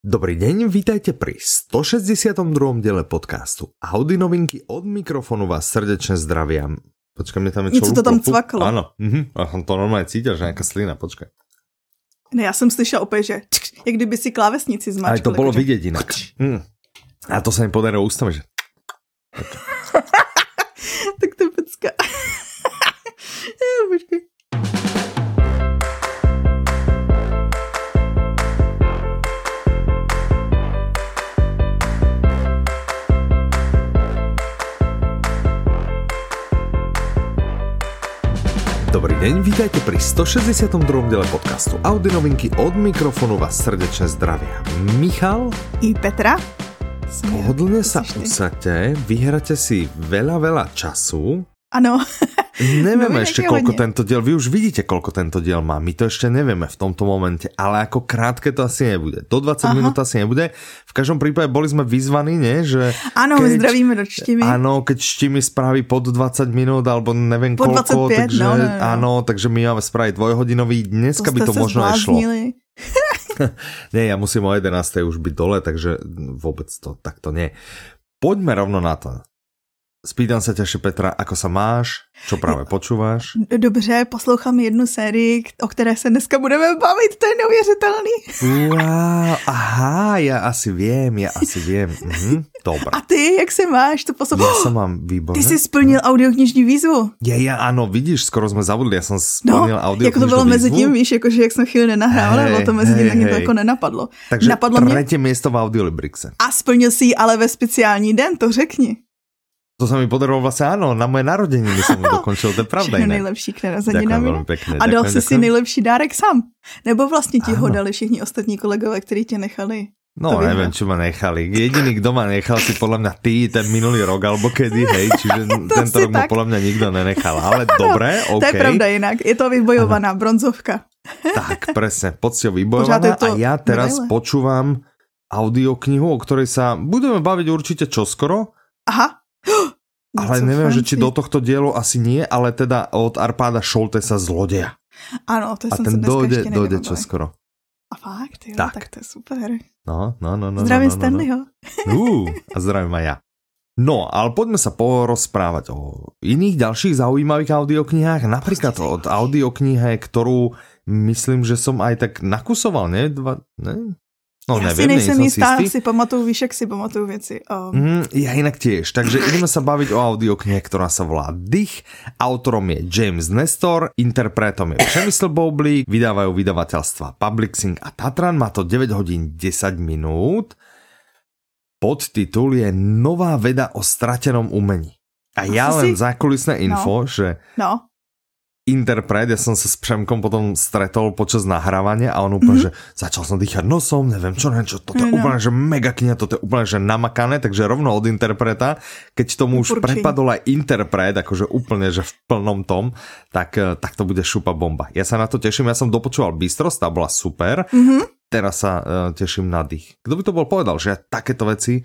Dobrý deň, vítajte pri 162. diele podcastu Audi novinky od mikrofonu vás srdečne zdraviam. Počkaj, mě tam je Něco to tam cvaklo. Ano, mhm, a to normálně cítil, že nějaká slina, počkej. Ne, já jsem slyšel opět, že čk, jak kdyby si klávesnici zmačkal. Ale to bylo vidět jinak. Hmm. A to se mi podarilo ustavit, že... Dobrý deň, vítajte pri 162. diele podcastu Audi novinky od mikrofonu vás srdečne zdravia. Michal i Petra. Pohodlne sa usadte, vyhráte si veľa, veľa času. Ano. Nevieme ešte, koľko hodně. tento diel, vy už vidíte, koľko tento diel má. My to ešte nevieme v tomto momente, ale ako krátke to asi nebude. Do 20 Aha. minút asi nebude. V každom prípade boli sme vyzvaní, ne? Že ano, keď, my zdravíme do čtimi. Áno, keď čtimi spraví pod 20 minút, alebo neviem pod koľko. 25, takže, no, no, no. Áno, takže my máme spraviť dvojhodinový. Dneska to by to možno nešlo. nie, ja musím o 11. už byť dole, takže vôbec to takto nie. Poďme rovno na to. Spýtam sa ťa ešte, Petra, ako sa máš? Čo práve počúváš? Dobře, poslouchám jednu sérii, o které se dneska budeme bavit, to je neuvěřitelný. Wow, aha, já asi vím, já asi vím. Mhm, dobré. A ty, jak se máš? To poslouchám. Já se mám výborně. Ty jsi splnil audioknižní výzvu. Ja, ja, ano, vidíš, skoro jsme zavodli, já jsem splnil no, audioknižní jako to bylo mezi tím, víš, jakože jak jsme chvíli nenahrávali, hey, to mezi tím, hey, to jako nenapadlo. Takže Napadlo mě... město v Audiolibrixe. A splnil si ji ale ve speciální den, to řekni. To se mi podarilo vlastně ano, na moje narozeniny jsem dokončil, to je pravda. Všechno nejlepší k narozeninám. A dal jsi si nejlepší dárek sám. Nebo vlastně ti ano. ho dali všichni ostatní kolegové, kteří tě nechali. No, to nevím, čo ma nechali. Jediný, kdo ma nechal, si podľa mňa ty ten minulý rok, alebo kedy, hej, čiže tento rok ma podľa mňa nikto nenechal. Ale dobré, OK. To je pravda jinak, je to vybojovaná bronzovka. tak, presne, poctivo vybojovaná a ja teraz medaile. počúvam audioknihu, o ktorej sa budeme baviť určite čoskoro. Aha. Ale nevím, že či do tohto dielu asi nie, ale teda od Arpáda Šoltesa Zlodeja. Ano, to A ten dojde, dojde čoskoro. A fakt, jo, tak. tak to je super. No, no, no, no. Zdravím no, no, no. Stanleyho. Uh, a zdravím aj ja. No, ale poďme sa porozprávať o iných ďalších zaujímavých audioknihách, napríklad od audioknihe, ktorú myslím, že som aj tak nakusoval, ne? Dva, ne? No, já nevím, si nejsem jistá, si, si pamatuju, víš, jak si pamatuju věci. Um. Mm, ja inak tiež. Takže ideme sa baviť o audioknihe, ktorá sa volá Dych. Autorom je James Nestor, interpretom je Přemysl Boublík, vydávajú vydavateľstva Publixing a Tatran. Má to 9 hodín 10 minút. Podtitul je Nová veda o stratenom umení. A ja len si... zákulisné info, no. že no interpret, ja som sa s Přemkom potom stretol počas nahrávania a on úplne, mm-hmm. že začal som dýchať nosom, neviem čo, neviem čo, toto je no. úplne, že mega kniha, toto je úplne, že namakané, takže rovno od interpreta, keď tomu už Určite. prepadol aj interpret, akože úplne, že v plnom tom, tak, eh, tak to bude šupa bomba. Ja sa na to teším, ja som dopočúval Bystros, tá bola super, mm-hmm. teraz sa uh, teším na dých. Kto by to bol povedal, že ja takéto veci,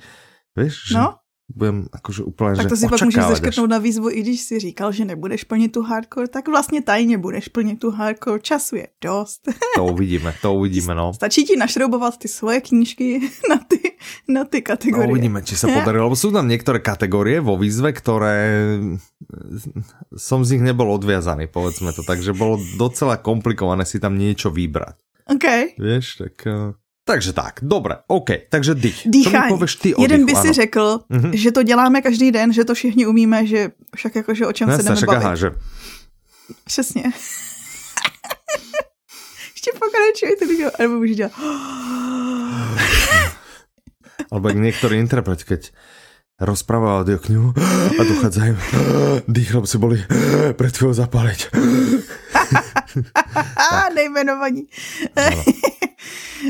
vieš, že no? Budem akože úplně, Tak to si pak můžeš zaškrtnout na výzvu, i když si říkal, že nebudeš plnit tu hardcore, tak vlastně tajně budeš plnit tu hardcore, času je dost. To uvidíme, to uvidíme, no. Stačí ti našroubovat ty svoje knížky na ty, na ty kategorie. No, uvidíme, či se podarí, lebo jsou tam některé kategorie vo výzve, které som z nich nebol odviazaný, povedzme to, takže bylo docela komplikované si tam niečo vybrať. OK. Vieš, tak... Takže tak, dobré, OK, takže dých. Dýchání. Ty Jeden by si řekl, mm-hmm. že to děláme každý den, že to všichni umíme, že však jakože o čem ne, se jdeme bavit. Aha, že... Přesně. Ještě pokračuj, ty bych nebo můžeš dělat. Alebo jak některý interpret, keď rozpráva audioknihu a dochádzajú lebo si boli pred chvíľou zapáliť. Nejmenovaní. No.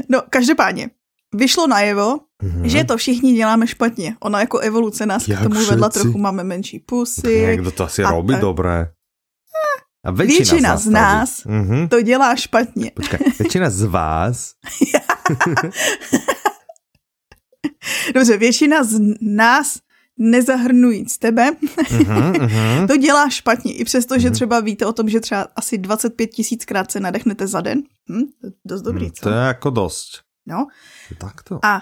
no, každopádně, vyšlo najevo, mm-hmm. že to všichni děláme špatně. Ona jako evoluce nás Jak k tomu vedla trochu, máme menší pusy. Někdo to asi robí tak. dobré. A většina, většina z nás mm-hmm. to dělá špatně. Počkej, většina z vás? Dobře, většina z nás nezahrnujíc tebe, uh-huh, uh-huh. to dělá špatně. I přesto, že uh-huh. třeba víte o tom, že třeba asi 25 tisíckrát se nadechnete za den. Hm? Dost dobrý, co? To je jako dost. No. Takto. A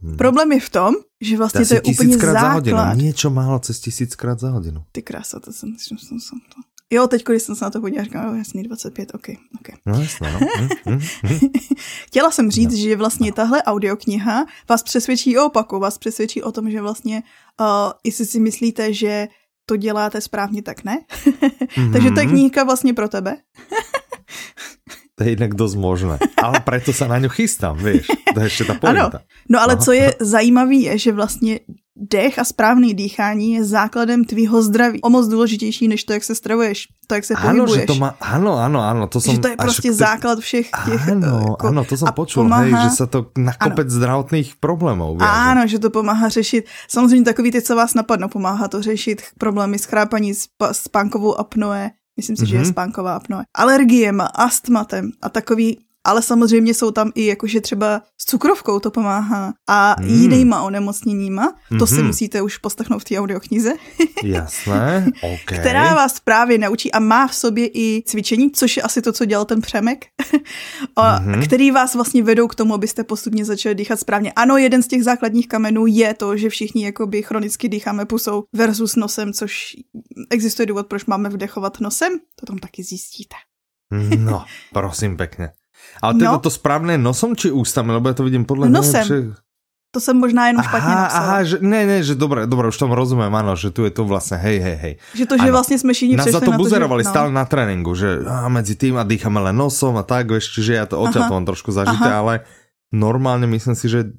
hmm. problém je v tom, že vlastně to je úplně základ. za hodinu. Niečo málo cez tisíckrát za hodinu. Ty krása, to jsem, jsem, jsem, jsem to. Jo, teď, když jsem se na to podívala, říkám, jo, jasný, 25, ok. okay. No jasně, no. Hm, hm, hm. Chtěla jsem říct, no. že vlastně no. tahle audiokniha vás přesvědčí o opaku, vás přesvědčí o tom, že vlastně, uh, jestli si myslíte, že to děláte správně, tak ne. mm-hmm. Takže to je kníhka vlastně pro tebe. to je jinak dost možné. Ale proto se na ňu chystám, víš. To je ještě ta pointa. Ano. No ale Aha. co je zajímavé, je, že vlastně dech a správný dýchání je základem tvýho zdraví. O moc důležitější, než to, jak se stravuješ, to, jak se ano, pohybuješ. Že to má, ano, ano, ano. To som, že to je prostě až, základ všech těch... Ano, jako, ano, to jsem počul, pomáhá, hej, že se to nakopec zdravotných problémů. Ano, že to pomáhá řešit, samozřejmě takový ty, co vás napadnou, pomáhá to řešit problémy s chrápaní, s, s spánkovou apnoe, Myslím si, mm-hmm. že je mhm. spánková apnoe. Alergiema, astmatem a takový ale samozřejmě jsou tam i jakože třeba s cukrovkou to pomáhá a mm. jinýma onemocněníma, to mm-hmm. si mhm. musíte už poslechnout v té audioknize. Jasné, okay. Která vás právě naučí a má v sobě i cvičení, což je asi to, co dělal ten Přemek, a, mm-hmm. který vás vlastně vedou k tomu, abyste postupně začali dýchat správně. Ano, jeden z těch základních kamenů je to, že všichni jakoby chronicky dýcháme pusou versus nosem, což existuje důvod, proč máme vdechovat nosem, to tam taky zjistíte. No, prosím pěkně. Ale teda no. to správné nosom či ústami, lebo ja to vidím podľa Nosem. Že... To jsem možná jenom špatně aha, napsala. Aha, že, ne, ne, že dobré, dobré, už tomu rozumím, ano, že tu je to vlastně, hej, hej, hej. Že to, že ano. vlastně jsme všichni Nás za to buzerovali no. stále na tréninku, že a medzi tým a dýchame len nosom a tak, vieš, čiže ja to odtiaľ to mám trošku zažité, aha. ale normálne myslím si, že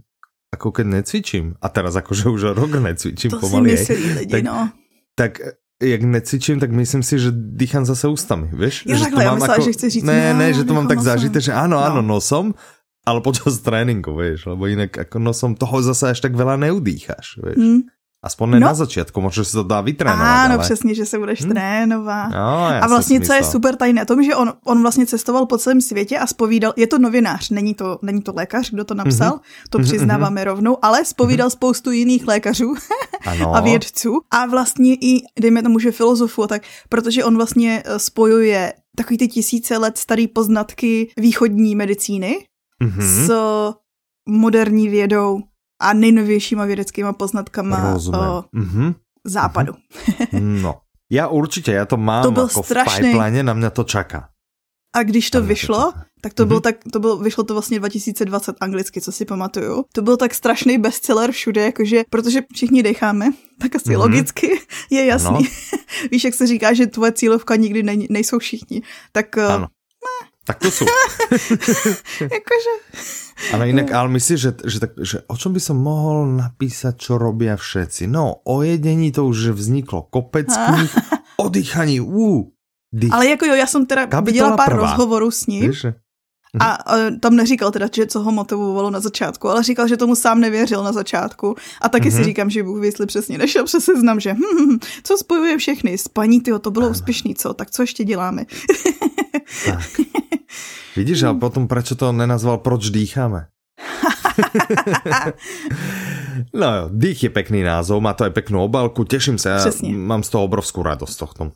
ako keď necvičím, a teraz akože už rok necvičím to pomaly, si myslí lidi, tak, no. tak jak necvičím, tak myslím si, že dýchám zase ústami, vieš? Ja že takhle, ja myslela, ako... že chci říct, ne, ne, že to mám tak nosom. zažité, že áno, no. nosom, ale počas tréninku, vieš, lebo inak ako nosom toho zase až tak veľa neudýcháš, vieš. Mm. Aspoň ne no. na začátku, možná se to dá vytrénovat. Ano, ale... přesně, že se budeš hmm. trénovat. No, a vlastně, co je super tady na tom, že on, on vlastně cestoval po celém světě a spovídal, je to novinář, není to, není to lékař, kdo to napsal, mm-hmm. to mhm, přiznáváme mm-hmm. rovnou, ale spovídal mm-hmm. spoustu jiných lékařů a vědců a vlastně i, dejme tomu, že filozofu, tak, protože on vlastně eh, spojuje takový ty tisíce let starý poznatky východní medicíny mm-hmm. s moderní vědou a nejnovějšíma vědeckýma poznatkama o mm-hmm. západu. Mm-hmm. No, já určitě, já to mám to byl jako strašný... v pipeline, na mě to čaká. A když to vyšlo, to tak to mm-hmm. bylo tak, to bylo, vyšlo to vlastně 2020 anglicky, co si pamatuju. To byl tak strašný bestseller všude, jakože, protože všichni decháme, tak asi mm-hmm. logicky je jasný. Víš, jak se říká, že tvoje cílovka nikdy ne, nejsou všichni. Tak eh, ano. Tak to sú. Jakože... Ale inak, ale myslíš, že, že, tak, že o čom by som mohol napísať, čo robia všetci? No, o jedení to už vzniklo kopec knih, o dýchaní, uh, dých. Ale jako jo, já jsem teda Kapitola viděla pár prvá. rozhovorů s ním. Víš? A, a tam neříkal teda, že co ho motivovalo na začátku, ale říkal, že tomu sám nevěřil na začátku. A taky mm-hmm. si mhm. říkám, že Bůh jestli přesně nešel přes seznam, že hm, hm, hm, co spojuje všechny, spaní, tyjo, to bylo úspěšný, co, tak co ještě děláme? tak. Vidíš, a potom proč to nenazval Proč dýcháme? no jo, dých je pekný názov, má to aj peknú obálku, teším sa, ja mám z toho obrovskú radosť tohto.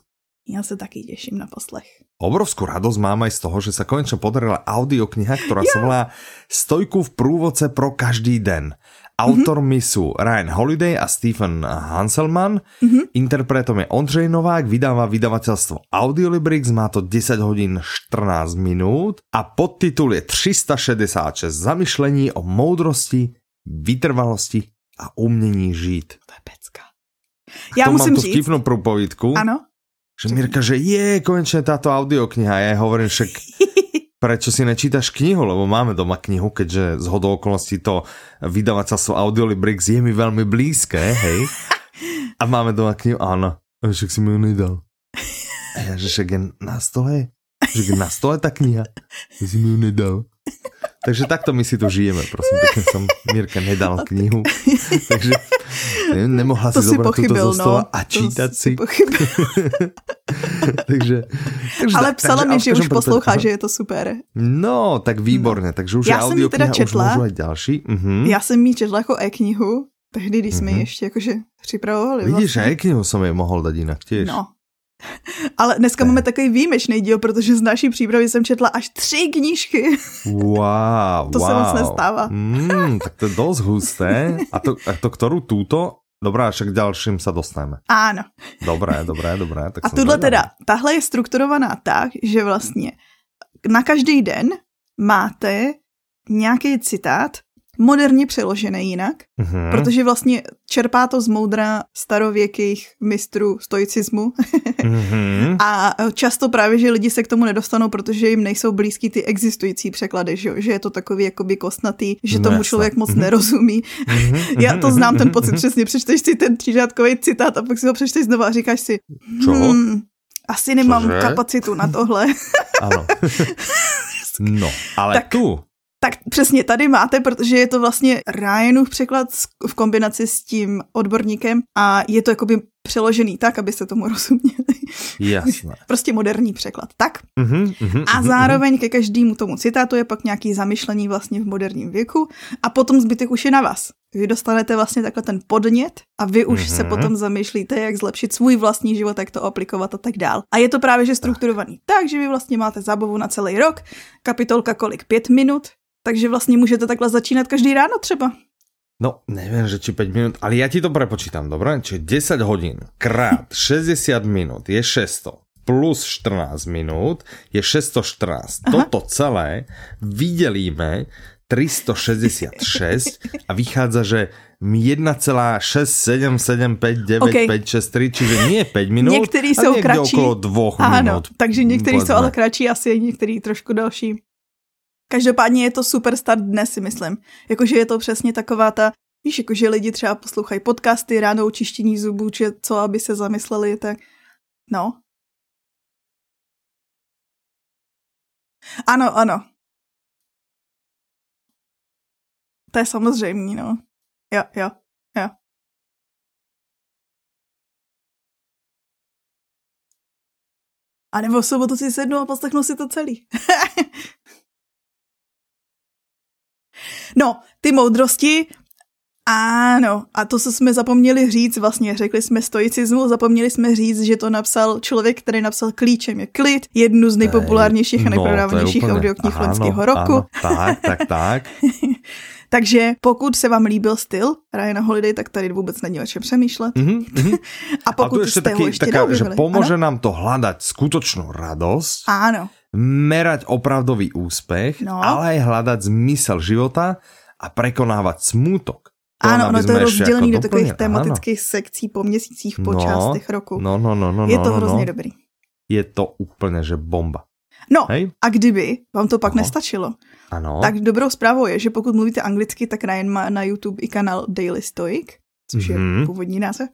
Já se taky těším na poslech. Obrovskú radosť mám aj z toho, že sa konečne podarila audiokniha, ktorá yeah. sa volá Stojku v průvodce pro každý den. Autormi mm-hmm. sú Ryan Holiday a Stephen Hanselman. Mm-hmm. Interpretom je Ondřej Novák, vydává vydavateľstvo Audiolibrix, má to 10 hodín 14 minút a podtitul je 366 zamyšlení o moudrosti, vytrvalosti a umění žít. To je pecka. Já musím mám tu vtipnú průpovídku. Ano. Že Mirka, že je konečne táto audiokniha. Ja hovorím však prečo si nečítaš knihu, lebo máme doma knihu, keďže z hodou okolností to vydavateľstvo Audiolibrix je mi veľmi blízke, hej. A máme doma knihu, áno, však si mi ju nedal. A ja, že však je na stole, že je na stole ta kniha, si mi ju nedal. Takže takto my si to žijeme, prosím, pekne som Mirka nedal knihu, takže nemohla to si, zobrať túto zo no. a čítať si. takže, takže, Ale psala takže, mi, že už poslouchá, že je to super. No, tak výborně, takže už já audio teda četla, už aj další. Uh-huh. Já jsem mi četla jako e-knihu, tehdy, když jsme uh-huh. ještě jakože připravovali. Vidíš, vlastně. e-knihu jsem je mohl dát jinak těž. No, Ale dneska máme takový výjimečný díl, protože z naší přípravy jsem četla až tři knížky. Wow, to wow. se moc nestává. Mm, tak to je dosť husté. A to, a to ktorú túto? Dobrá, však k ďalším sa dostaneme. Áno. Dobré, dobré, dobré. Tak a tuhle teda, tahle je strukturovaná tak, že vlastně na každý den máte nějaký citát, moderně přeložený jinak, mm-hmm. protože vlastně čerpá to z moudra starověkých mistrů stoicismu. mm-hmm. A často právě, že lidi se k tomu nedostanou, protože jim nejsou blízký ty existující překlady, že, že je to takový jakoby kostnatý, že tomu člověk moc mm-hmm. nerozumí. Mm-hmm. Já to znám ten pocit přesně, přečteš si ten třířádkový citát a pak si ho přečteš znovu a říkáš si? Hmm, asi nemám Cože? kapacitu na tohle. ano. No, ale tak, tu tak přesně tady máte, protože je to vlastně Ryanův překlad v kombinaci s tím odborníkem a je to jakoby přeložený tak, abyste tomu rozuměli. Jasné. prostě moderní překlad. Tak. Uh-huh, uh-huh, a zároveň uh-huh. ke každému tomu citátu je pak nějaký zamyšlení vlastně v moderním věku a potom zbytek už je na vás. Vy dostanete vlastně takhle ten podnět a vy už uh-huh. se potom zamýšlíte, jak zlepšit svůj vlastní život, jak to aplikovat a tak dál. A je to právě že strukturovaný tak, tak že vy vlastně máte zábavu na celý rok, kapitolka kolik? Pět minut, takže vlastně můžete takhle začínat každý ráno třeba. No, neviem, že či 5 minút, ale ja ti to prepočítam, dobre? Čiže 10 hodín krát 60 minút je 600 plus 14 minút je 614. Aha. Toto celé vydelíme 366 a vychádza, že 1,67759 okay. 563, čiže nie 5 minút, některý jsou kratší. okolo 2 ano, takže některý jsou ale kratší, asi některý trošku další. Každopádně je to super start dnes, si myslím. Jakože je to přesně taková ta, víš, jakože lidi třeba poslouchají podcasty, ráno čištění zubů, či co, aby se zamysleli, tak no. Ano, ano. To je samozřejmé, no. Jo, jo, jo. A nebo v sobotu si sednu a poslechnu si to celý. No, ty moudrosti, ano, a to, co jsme zapomněli říct, vlastně řekli jsme stoicismu, zapomněli jsme říct, že to napsal člověk, který napsal Klíčem je klid, jednu z nejpopulárnějších a no, nejprodávanějších no, audioknih loňského roku. Ano, tak, tak, tak. Takže pokud se vám líbil styl Ryana Holiday, tak tady vůbec není o čem přemýšlet. Mm-hmm. a pokud a jste taky, ho ještě taká, že pomůže ano? nám to hledat skutečnou radost. Ano merať opravdový úspech, no. ale aj hľadať zmysel života a prekonávať smútok. To ano, no to je rozdělený do takových tematických ano. sekcí po měsících, po no, částech roku. No, no, no, no, je to no, hrozně no. dobrý. Je to úplně, že bomba. No, Hej? a kdyby vám to pak no. nestačilo, ano. tak dobrou zprávou je, že pokud mluvíte anglicky, tak Ryan má na YouTube i kanál Daily Stoic, což mm-hmm. je mhm. původní název.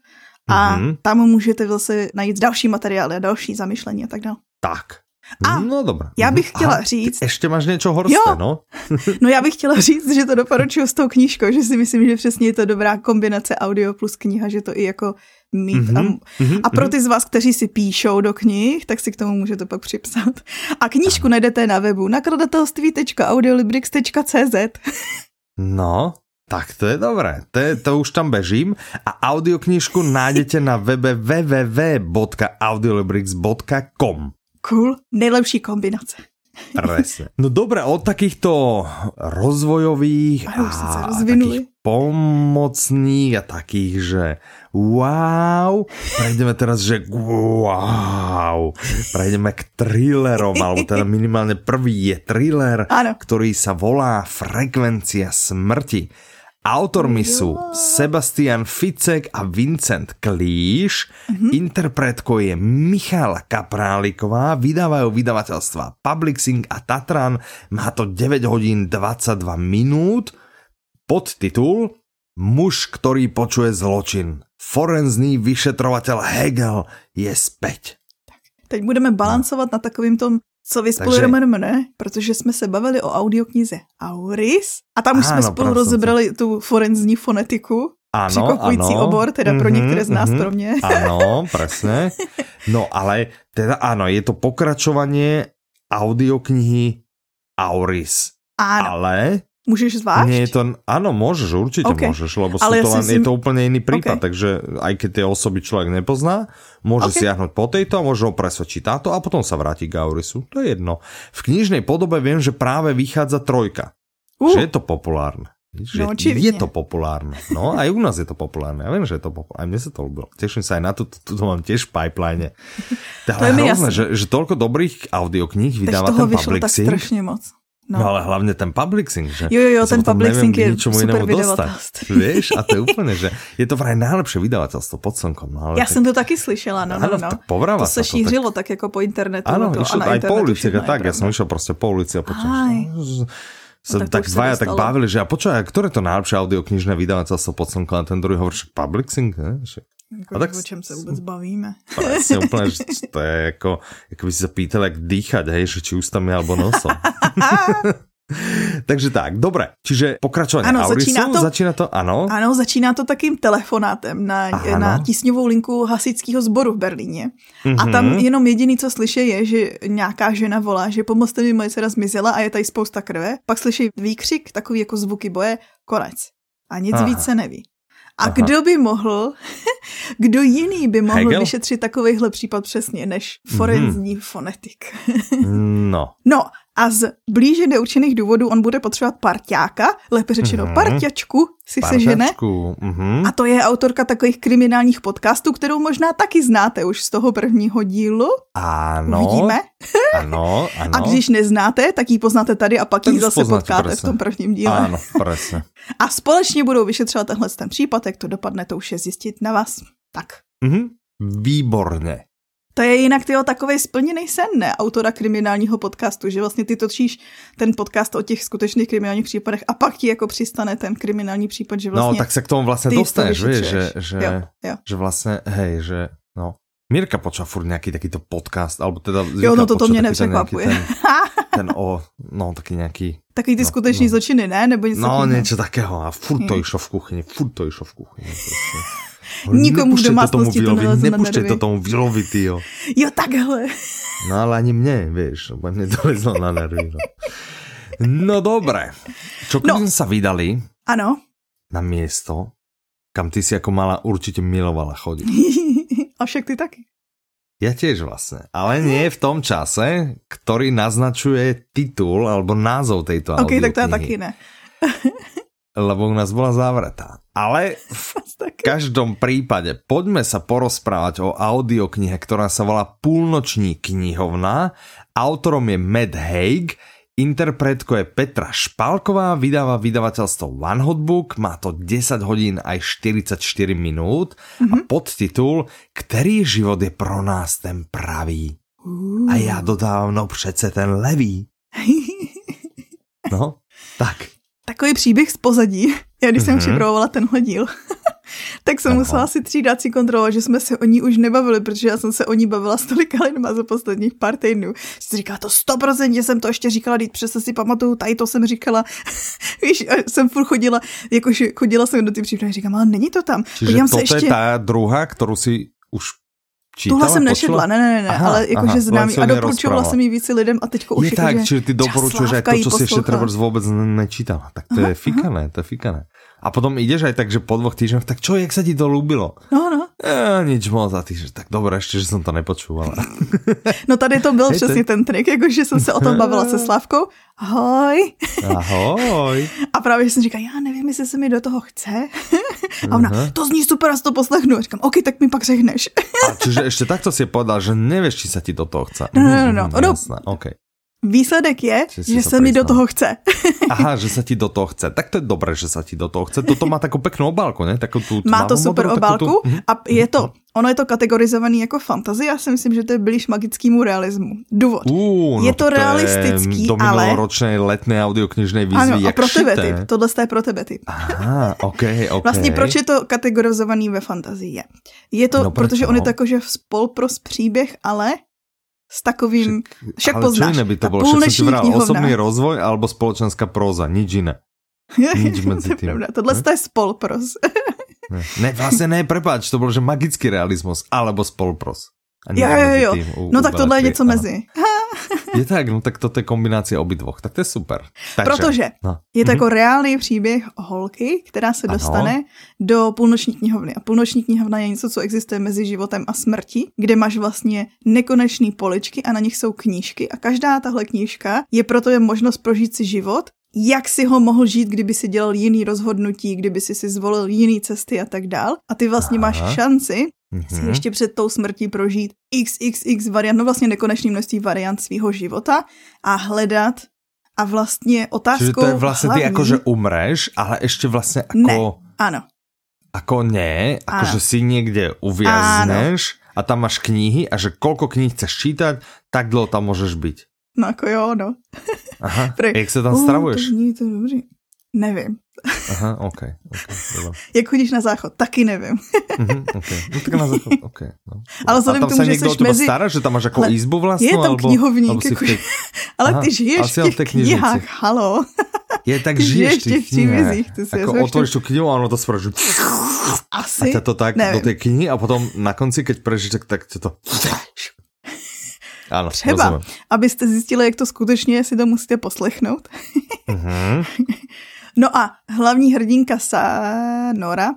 A mm-hmm. tam můžete zase najít další materiály a další zamyšlení a tak dále. Tak, a no dobré. Já bych chtěla Aha, říct... Ještě máš něco horské, jo. no? no já bych chtěla říct, že to doporučuji s tou knížkou, že si myslím, že přesně je to dobrá kombinace audio plus kniha, že to i jako mít. Mm-hmm. A, mhm, a pro mhm. ty z vás, kteří si píšou do knih, tak si k tomu můžete pak připsat. A knížku najdete na webu nakladatelství.audiolibrix.cz No, tak to je dobré, to, je, to už tam bežím a audioknižku nájdete na webe www.audiolibrix.com Cool, nejlepší kombinace. Presne. No dobré, od takýchto rozvojových a, a takých pomocných a takých, že wow, prejdeme teraz, že wow, prejdeme k thrillerom, alebo teda minimálne prvý je thriller, ano. ktorý sa volá Frekvencia smrti. Autormi sú Sebastian Ficek a Vincent Klíš, mm-hmm. interpretkou je Michála Kapráliková, vydávajú vydavateľstva Publixing a Tatran, má to 9 hodín 22 minút, podtitul Muž, ktorý počuje zločin. Forenzný vyšetrovateľ Hegel je späť. Teď budeme balancovat no. na takovým tom co vy spolu Takže... ne? Protože jsme se bavili o audioknize Auris a tam už jsme spolu rozebrali se. tu forenzní fonetiku. Ano, Překvapující ano. obor, teda pro mm-hmm, některé z nás, mm-hmm. pro mě. Ano, presne. No ale teda ano, je to pokračovanie audioknihy Auris. Ano. Ale Můžeš zvlášť? Nie to, áno, môžeš, určite okay. môžeš, lebo Ale ja to len, si... je to úplne iný prípad, okay. takže aj keď tie osoby človek nepozná, môže okay. siahnuť po tejto a môže ho presvedčiť táto a potom sa vráti k Aurisu. To je jedno. V knižnej podobe viem, že práve vychádza trojka. Uh. Že je to populárne. Že no, je to populárne. No, aj u nás je to populárne. Ja viem, že je to populárne. Aj mne sa to ľúbilo. Teším sa aj na to, tu mám tiež v pipeline. To je hrozné, že, že toľko dobrých audiokníh vydáva ten Public Sync. tak strašne moc. No. no ale hlavne ten public sync, že? Jo, jo, jo, ten public sync je super vydavatelství. Vieš, a to je úplne, že je to vraj najlepšie vydavatelstvo pod slnkom. No, ale ja tak... som to taky slyšela, no, no, no. To sa šířilo tak... tak jako po internetu. Áno, išlo aj po ulici, tak, ja som išiel proste po ulici a počul, sa no, tak, tak dvaja tak bavili, že a počúvaj, ktoré to najlepšie audioknižné vydavateľstvo pod slnkom a ten druhý hovorí, že public sync, ne? Že... Jako, a tak, o čem se vůbec bavíme? Presne, úplne, že to je ako, ako by si sa pýtal, jak dýchať, hej, že či ústami alebo nosom. Takže tak, dobré. Čiže pokračování ano, Aurisu, začíná to, začíná to, ano. Ano, začíná to takým telefonátem na, na tísňovou linku hasičského sboru v Berlíně. Mm-hmm. A tam jenom jediný, co slyší, je, že nějaká žena volá, že pomozte mi, moje dcera zmizela a je tady spousta krve. Pak slyší výkřik, takový jako zvuky boje, konec. A nic Aha. více neví. A Aha. kdo by mohl, kdo jiný by mohl Hegel? vyšetřit takovýhle případ přesně, než forenzní mm. fonetik? no. No a z blíže neurčených důvodů on bude potřebovat parťáka, lépe řečeno mm-hmm. parťačku si Parťačku. sežene. Mm-hmm. A to je autorka takových kriminálních podcastů, kterou možná taky znáte už z toho prvního dílu. Ano. Uvidíme. Ano, ano. A když neznáte, tak ji poznáte tady a pak ji zase potkáte presne. v tom prvním díle. Ano, presne. A společně budou vyšetřovat tenhle ten případ, jak to dopadne, to už je zjistit na vás. Tak. Mm-hmm. Výborně. To je jinak tyho takový splněný sen, ne? Autora kriminálního podcastu, že vlastně ty točíš ten podcast o těch skutečných kriminálních případech a pak ti jako přistane ten kriminální případ, že no, vlastně... No, tak se k tomu vlastně dostaneš, víš, že, že, jo, jo. že vlastně, hej, že, no, Mirka počula furt nějaký takýto podcast, alebo teda Jo, no to, to mě nepřekvapuje. Ten, ten o, no taky nějaký... Takový ty no, skuteční no. zločiny, ne? Nebo něco No, něco takého a furt to išlo v kuchyni, furt to išlo v kuchyni. Prostě. Nikomu v domácnosti to, to neleze Nepúšte to tomu Willovi, tyjo. Jo, takhle. No ale ani mne, vieš, bo mne to lezlo na nervy. No, no dobré. Čo no. sa vydali ano. na miesto, kam ty si ako mala určite milovala chodiť. A však ty taky. Ja tiež vlastne, ale nie v tom čase, ktorý naznačuje titul alebo názov tejto Ok, tak to ja taky ne. lebo u nás bola zavretá. Ale v každom prípade poďme sa porozprávať o audioknihe, ktorá sa volá Púlnoční knihovna. Autorom je Matt Haig, interpretko je Petra Špalková, vydáva vydavateľstvo One Hot Book, má to 10 hodín aj 44 minút mm-hmm. a mhm. podtitul Který život je pro nás ten pravý? Uh. A já dodávám, no přece ten levý. No, tak takový příběh z pozadí. Já když mm-hmm. jsem mhm. připravovala tenhle díl, tak jsem Aha. musela si třídáci kontrolovat, že jsme se o ní už nebavili, protože já jsem se o ní bavila s tolika lidma za posledních pár týdnů. Jsi říkala to 100%, jsem to ještě říkala, teď přesně si pamatuju, tady to jsem říkala. Víš, jsem furt chodila, jakože chodila jsem do ty přípravy, říkám, ale není to tam. Čiže to se ještě... je ta druhá, kterou si už Čítala, Tuhle jsem nešetla, ne, ne, ne, aha, ale jakože známý a doporučovala jsem ji více lidem a teďko už je tak, že čiže ty doporučuješ aj to, čo si ještě vůbec nečítala. Tak to aha, je fikané, to je fikané. A potom ideš aj tak, že po dvoch týždňoch, tak čo, jak sa ti to ľúbilo? No, no. E, nič moc a ty, že tak dobré, ještě, že jsem to nepočúvala. no tady to byl přesně ten trik, jakože jsem se o tom bavila se Slavkou. Ahoj. Ahoj. A právě jsem říkala, já nevím, jestli se mi do toho chce. A ona, to zní super, já to poslechnu. A říkám, OK, tak mi pak řekneš. A čiže ještě takto si povedal, že nevíš, či se ti do toho chce. No, no, no. no. no. Jasné, okay. Výsledek je, že, se mi do toho chce. Aha, že se ti do toho chce. Tak to je dobré, že se ti do toho chce. Toto má takovou peknou obálku, ne? Takovou tu má to super modru, obálku tu... Mhm. a je to, ono je to kategorizovaný jako fantazie, já si myslím, že to je blíž magickému realismu. Důvod. Uh, no je to, to realistický, to ale... ročné letné audioknižné výzvy, ano, a pro tebe typ. Tohle je pro tebe typ. Aha, ok, ok. Vlastně proč je to kategorizovaný ve fantazii? Je, je to, no, protože on je to že spolpros příběh, ale s takovým, však, však poznáš. Ale by to bolo? Však som ti osobný rozvoj alebo spoločenská próza, nič iné. Nič medzi tým. Tohle je spolpros. ne, ne, vlastne ne, prepáč, to bol, že magický realismus, alebo spolpros. Jo, jo, jo. No tak tohle je něco mezi. Je tak, no tak toto je kombinace obidvoch, tak to je super. Takže, Protože no. je to jako mm-hmm. reálný příběh holky, která se ano. dostane do půlnoční knihovny. A půlnoční knihovna je něco, co existuje mezi životem a smrtí, kde máš vlastně nekonečné poličky a na nich jsou knížky a každá tahle knížka je proto je možnost prožít si život jak si ho mohl žít, kdyby si dělal jiný rozhodnutí, kdyby si si zvolil jiný cesty a tak dál. A ty vlastně Aha. máš šanci mm-hmm. si ještě před tou smrtí prožít xxx variant, no vlastně nekonečný množství variant svého života a hledat a vlastně otázkou Čiže to je vlastně hlavní... ty jako, že umreš, ale ještě vlastně jako... Ne, ano. Ako ne, ako že si někde uviazneš a tam máš knihy a že kolko knih chceš čítať, tak dlouho tam můžeš být. No jako jo, no. Aha, Pre... jak se tam stravuješ? Uh, to, to dobrý. Nevím. Aha, ok. okay Jak chodíš na záchod? Taky nevím. uh-huh, okay. No tak na záchod, ok. No. Ale vzhledem k tomu, že jsi mezi... stará, že tam máš jako izbu vlastnou? Je tam alebo, knihovník. Alebo jako... tej... Ale ty žiješ v těch knihách, halo. Je, tak ty žiješ v těch knihách. Ty si jako otvoríš tu knihu a ono to spraví. Asi. A to tak nevím. do té knihy a potom na konci, keď prežiješ, tak, tak to... Ano, Třeba, rozumím. abyste zjistili, jak to skutečně si to musíte poslechnout. Mm-hmm. no a hlavní hrdinka Sa Nora,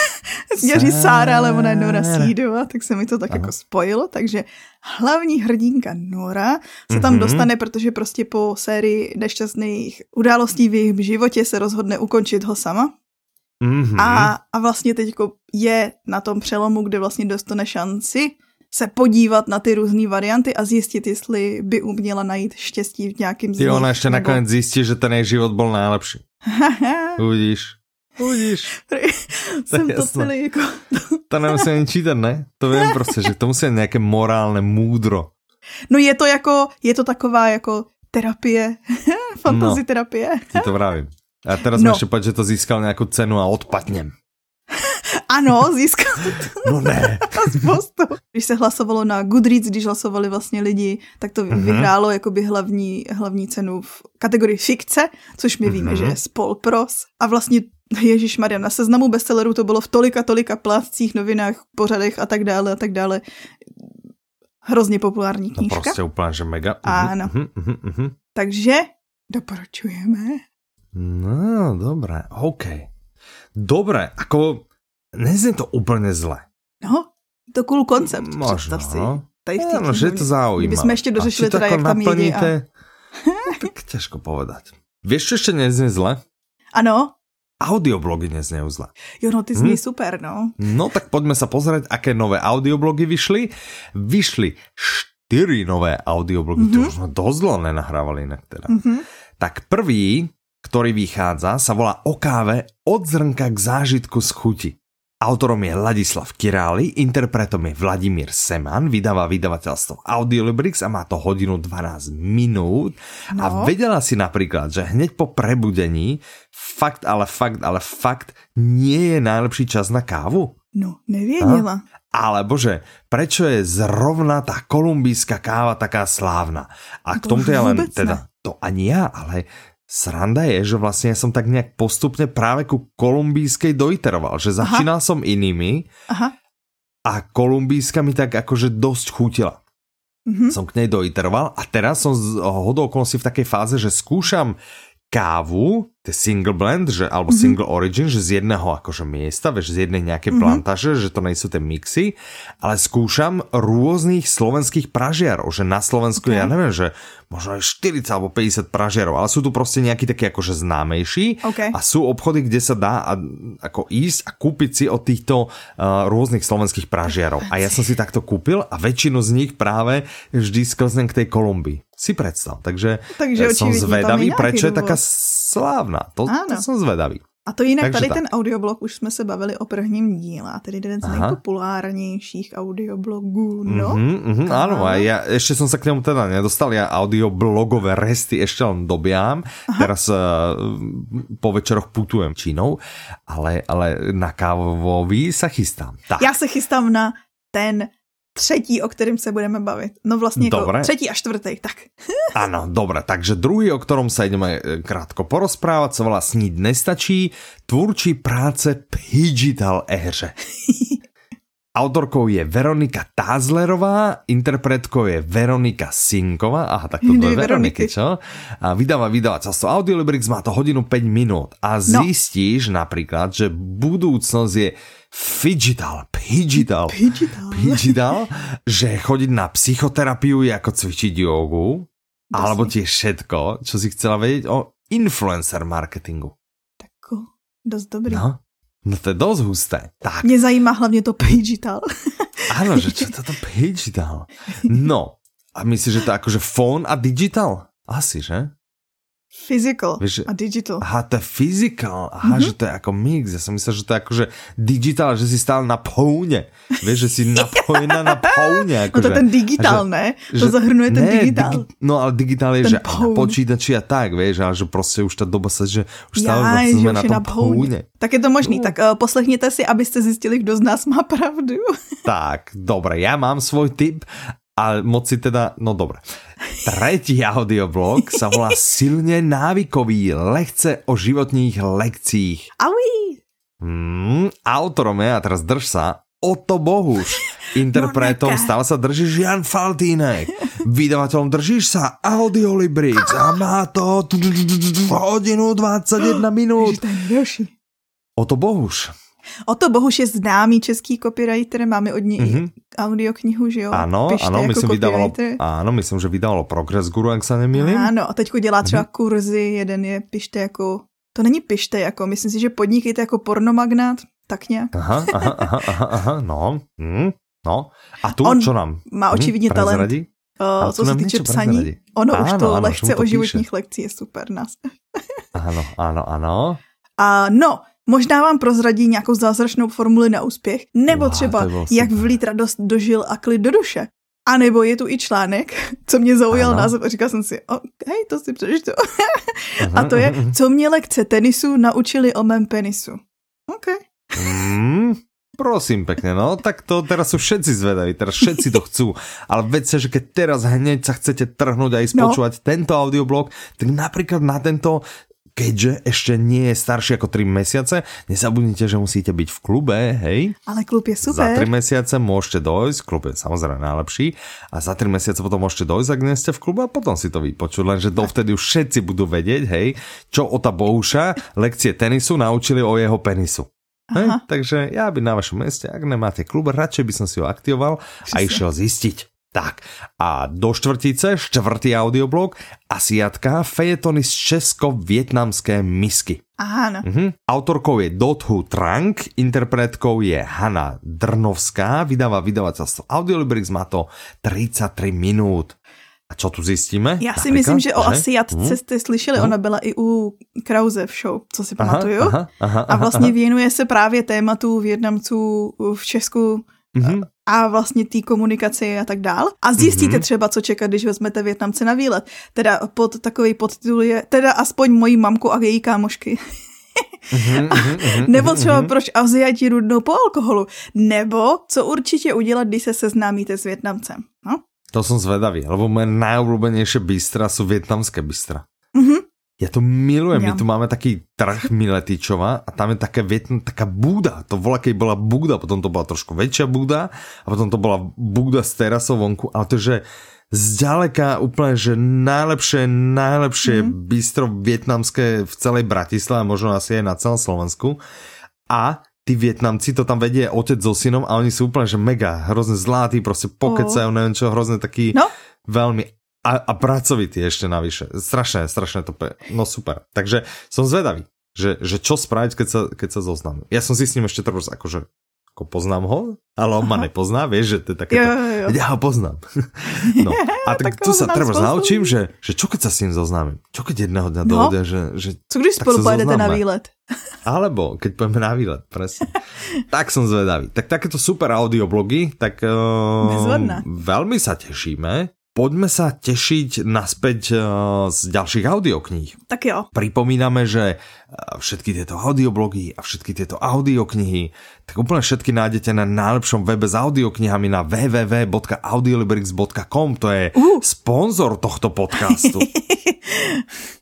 měl říct Sára, ale ona je Nora Sídova, tak se mi to tak Aha. jako spojilo, takže hlavní hrdinka Nora se tam mm-hmm. dostane, protože prostě po sérii nešťastných událostí v jejím životě se rozhodne ukončit ho sama. Mm-hmm. A, a vlastně teď je na tom přelomu, kde vlastně dostane šanci se podívat na ty různé varianty a zjistit, jestli by uměla najít štěstí v nějakým Ty ona ještě nebo... nakonec zjistí, že ten její život byl nejlepší. Uvidíš. Uvidíš. Jsem to celý jako... to nemusím ani čítat, ne? To vím prostě, že to musí být nějaké morálné můdro. No je to jako, je to taková jako terapie, fantasy no, terapie. Ti to vravím. A teraz no. ještě že to získal nějakou cenu a odpadněm. Ano, získal. No ne. Spoustu. Když se hlasovalo na Goodreads, když hlasovali vlastně lidi, tak to uh-huh. vyhrálo jakoby hlavní, hlavní cenu v kategorii fikce, což my uh-huh. víme, že je Spol Pros. A vlastně Ježíš Maria, na seznamu bestsellerů to bylo v tolika, tolika plátcích, novinách, pořadech a tak dále a tak dále. Hrozně populární knížka. No prostě úplně, že mega. Uh-huh, ano. Uh-huh, uh-huh. Takže doporučujeme. No, dobré, OK. Dobré, ako Neznie to úplně zle. No, to cool koncept, Možno, si. Tady v no, že je to zaujímavé. Kdybychom ještě dořešili teda, jak tam jedí. A... tak těžko povedať. Víš, čo ještě neznie zle? Ano. Audioblogy neznie zle. Jo, no ty zní hm? super, no. No tak pojďme se pozrieť, aké nové audioblogy vyšly. Vyšly čtyři nové audioblogy, mm-hmm. to už jsme dosť dlouho nenahrávali inak teda. Mm-hmm. Tak prvý, ktorý vychádza, sa volá O káve od zrnka k zážitku z chuti. Autorom je Ladislav Király, interpretom je Vladimír Seman, vydáva vydavateľstvo Audiolibrix a má to hodinu 12 minút. No. A vedela si napríklad, že hneď po prebudení fakt, ale fakt, ale fakt nie je najlepší čas na kávu? No, nevěděla. Alebo že prečo je zrovna tá kolumbijská káva taká slávna? A k tomu je len, teda, to ani ja, ale Sranda je, že vlastně jsem tak nějak postupně právě ku kolumbijskej doiteroval, že začínal Aha. som inými Aha. a kolumbijska mi tak akože dosť chutila. Mm-hmm. Som k nej doiteroval a teraz som z hodou okolností v takej fáze, že skúšam kávu, to single blend, že, alebo mm-hmm. single origin, že z jedného akože miesta, vieš, z jednej nejakej mm-hmm. plantaže, že to nejsou tie mixy, ale skúšam rôznych slovenských pražiarov, že na Slovensku, okay. ja neviem, že možno aj 40 alebo 50 pražiarov, ale sú tu prostě nejakí takí akože známejší okay. a sú obchody, kde sa dá a, ako ísť a kúpiť si od týchto uh, rôznych slovenských pražiarov. A ja som si takto kúpil a väčšinu z nich práve vždy sklznem k tej Kolumbii. Si predstav. Takže, Takže som zvedavý, prečo je taká slávna. To, to som zvedavý. A to jinak, Takže tady tak. ten audioblog, už jsme se bavili o prvním díle, a tedy jeden z Aha. nejpopulárnějších audioblogů, no. Mm-hmm, mm-hmm, áno, a ja ešte som sa k němu teda nedostal, ja audioblogové resty ešte len dobiám, Aha. teraz uh, po večeroch putujem Čínou, ale, ale na kávový sa chystám. Tak. Já se chystám na ten třetí, o kterém se budeme bavit. No vlastně jako třetí a čtvrtý, tak. ano, dobré, takže druhý, o ktorom sa ideme e, krátko porozprávať, sa volá Snít nestačí, tvůrčí práce v digital éře. Autorkou je Veronika Tázlerová, interpretkou je Veronika Sinková. Aha, tak to dve Veroniky, čo? A vydáva vydavateľstvo Audiolibrix, má to hodinu 5 minút. A no. zistíš no. napríklad, že budúcnosť je Figital, pigital, pigital, pigital že chodiť na psychoterapiu je ako cvičiť jogu, Dosť. alebo tiež všetko, čo si chcela vedieť o influencer marketingu. Tak dosť dobrý. No, No to je dosť husté. Tak. Mě zajímá hlavně to Pagital. Áno, že čo to Pagital? No, a myslíš, že to je akože phone a digital? Asi, že? Physical Víš, a digital. Aha, to je physical. Aha, mm-hmm. že to je ako mix. Ja som myslel, že to je akože digital, že si stále na poune. Vieš, že si napojená na poune. Ako no to je ten digitál, že, ne? To že, zahrnuje ten ne, digitál. Digi, no ale digitál je, ten že na počítači a tak, vieš, ale že prostě už ta doba se, že už stále ja, vlastně jsme na tom na poune. Tak je to možný. No. Tak uh, poslechněte si, abyste zjistili, kdo z nás má pravdu. tak, dobre, ja mám svoj tip a moci teda, no dobre. Tretí audioblog sa volá Silne návykový, lehce o životních lekcích. Aui! Mm, autorom je, a teraz drž sa, Oto Bohuš. Interpretom stále sa drží Jan Faltínek. Vydavateľom držíš sa Audiolibrix a má to hodinu 21 minút. Oto Bohuš. Oto Bohuš je známý český copywriter, máme od něj mm-hmm. audioknihu, že jo? Ano, Pište ano, jako myslím, vydávalo, ano, myslím, že vydávalo Progress Guru, jak se nemýlím. Ano, a teďko dělá třeba mm-hmm. kurzy, jeden je Pište jako, to není Pište jako, myslím si, že podnikejte jako pornomagnát, tak nějak. Aha, aha, aha, aha, aha no, mm, no. A tu, On čo nám? má mhm, očividně hmm, talent. Uh, co se týče psaní, ono ano, už to ano, lehce o životních píše. lekcí je super nás. ano, ano, ano. A no, Možná vám prozradí nějakou zázračnou formuli na úspěch, nebo wow, třeba jak vlít radost do žil a klid do duše. A nebo je tu i článek, co mě zaujal název a říkal jsem si, OK, to si přečtu. a to je, co mě lekce tenisu naučili o mém penisu. OK. Mm, prosím pekne, no, tak to teraz sú všetci zvedaví, teraz všetci to chcú. Ale vedte, že keď teraz hneď sa chcete trhnúť a ísť no. počúvať tento audioblog, tak napríklad na tento keďže ešte nie je starší ako 3 mesiace, nezabudnite, že musíte byť v klube, hej? Ale klub je super. Za 3 mesiace môžete dojsť, klub je samozrejme najlepší, a za 3 mesiace potom môžete dojsť, ak nie ste v klube a potom si to vypočuť, lenže dovtedy už všetci budú vedieť, hej, čo o tá Bohuša lekcie tenisu naučili o jeho penisu. Hej? Takže ja by na vašom meste, ak nemáte klub, radšej by som si ho aktivoval a išiel zistiť. Tak a do štvrtice, štvrtý audioblog, Asiatka, fejetony z česko-vietnamské misky. Áno. Uh-huh. Autorkou je Dothu Trang, interpretkou je Hanna Drnovská, vydáva vydavateľstvo Audiolibrix, má to 33 minút. A čo tu zjistíme? Já si myslím, že o Asiatce hmm? jste slyšeli, hmm? ona byla i u Krause v show, co si pamatuju. Aha, aha, aha, a vlastně věnuje se právě tématu Větnamců v Česku mm-hmm. A vlastně té komunikaci a tak dál. A zjistíte mm-hmm. třeba, co čekat, když vezmete Větnamce na výlet. Teda pod takový podtitul je, teda aspoň mojí mamku a její kámošky. mm-hmm, mm-hmm, nebo třeba mm-hmm. proč Aziati rudnou po alkoholu. Nebo co určitě udělat, když se seznámíte s Větnamcem. No? To som zvedavý, lebo moje najobľúbenejšie bystra sú vietnamské bystra. Mm-hmm. Ja to milujem, ja. my tu máme taký trh Miletičova a tam je také vietna, taká búda. To bola, keď bola búda, potom to bola trošku väčšia búda a potom to bola búda s terasou vonku, ale to že zďaleka úplne, že najlepšie, najlepšie mm. bistro vietnamské v celej Bratislave, možno asi aj na celom Slovensku. A tí Vietnamci to tam vedie otec so synom a oni sú úplne, že mega, hrozne zlatí, proste pokecajú, oh. neviem čo, hrozne taký no? veľmi a, a pracovitý ešte navyše. Strašné, strašné to je. No super. Takže som zvedavý, že, že čo spraviť, keď sa, keď sa zoznámim. Ja som si s ním ešte trošku akože ako poznám ho, ale on Aha. ma nepozná, vieš, že to je také... Jo, jo, jo. Ja ho poznám. no. A tak, tak tu sa treba naučím, že, že čo keď sa s ním zoznámim? Čo keď jedného dňa no. dojde, že, že... Co když spolu pojedete na výlet? Alebo keď pojeme na výlet, presne. tak som zvedavý. Tak takéto super audioblogy, tak uh, veľmi sa tešíme poďme sa tešiť naspäť uh, z ďalších audiokníh. Tak jo. Pripomíname, že uh, všetky tieto audioblogy a všetky tieto audioknihy, tak úplne všetky nájdete na najlepšom webe s audioknihami na www.audiolibrix.com. To je uh. sponzor tohto podcastu.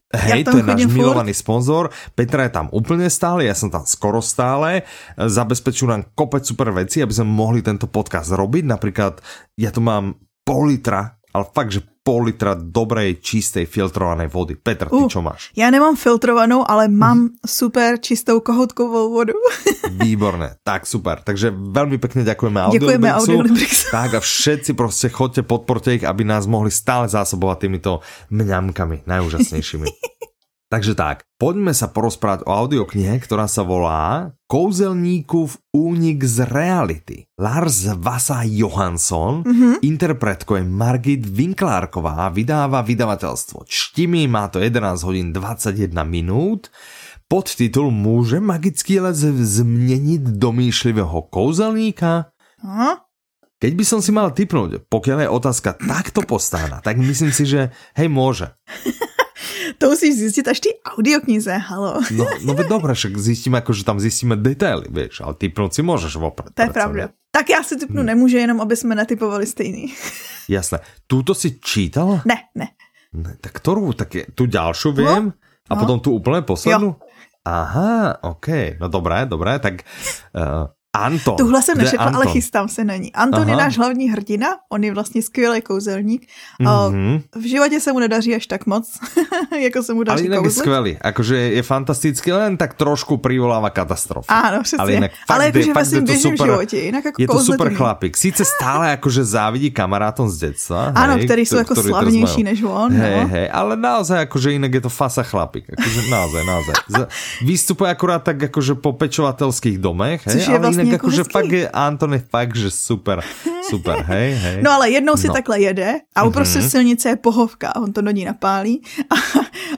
Hej, to je náš milovaný sponzor. Petra je tam úplne stále, ja som tam skoro stále. Zabezpečujú nám kopec super veci, aby sme mohli tento podcast robiť. Napríklad, ja tu mám pol litra, ale fakt, že pol litra dobrej, čistej, filtrované vody. Petr, ty uh, čo máš? Já nemám filtrovanou, ale mám super čistou kohoutkovou vodu. Výborné, tak super. Takže veľmi pekne ďakujeme Audiolibrixu. Audiolibrixu. Tak a všetci proste chodte, podporte ich, aby nás mohli stále zásobovať týmito mňamkami najúžasnejšími. Takže tak, poďme sa porozprávať o audioknihe, ktorá sa volá Kouzelníkův únik z reality. Lars Vasa Johansson, mm-hmm. interpretkuje Margit Winklárková, vydává vydavateľstvo Čtimi, má to 11 hodin 21 minút. Podtitul Může magický les změnit domýšlivého kouzelníka? Aha. Keď by som si mal typnúť, pokiaľ je otázka takto postána, tak myslím si, že hej, môže. to musíš zjistit až ty audioknize, halo. no, no dobré, však zjistíme, jako, že tam zjistíme detaily, víš, ale typnout si můžeš opět. To je pravda. Tak já si typnu hmm. nemůžu, jenom aby jsme netypovali stejný. Jasné. Tuto si čítala? Ne, ne. ne tak kterou? Tak je, tu další vím no, a no. potom tu úplně poslednou? Aha, OK, no dobré, dobré, tak uh, Anton. Tuhle jsem nečetla, ale chystám se na ní. Anton Aha. je náš hlavní hrdina, on je vlastně skvělý kouzelník. Mm-hmm. V životě se mu nedaří až tak moc, jako se mu daří Ale jinak kouzlet. je skvělý, akože je fantastický, len tak trošku privolává katastrofu. Ano, přesně. Ale, jinak fakt, ale jakože vlastně v super, životě, jinak jako Je to super chlapík. Sice stále jakože závidí kamarátom z dětstva. Ano, hej, který jsou jako slavnější než on. Hej, no. hej, ale naozaj jakože jinak je to fasa chlapík. Jakože naozaj, naozaj. Vystupuje akurát tak jakože po pečovatelských domech, hej, je vlastně jinak jako jakože fakt je Anton je fakt, že super, super, hej, hej. No ale jednou si no. takhle jede a uprostřed mm-hmm. silnice je pohovka, on to do ní napálí a,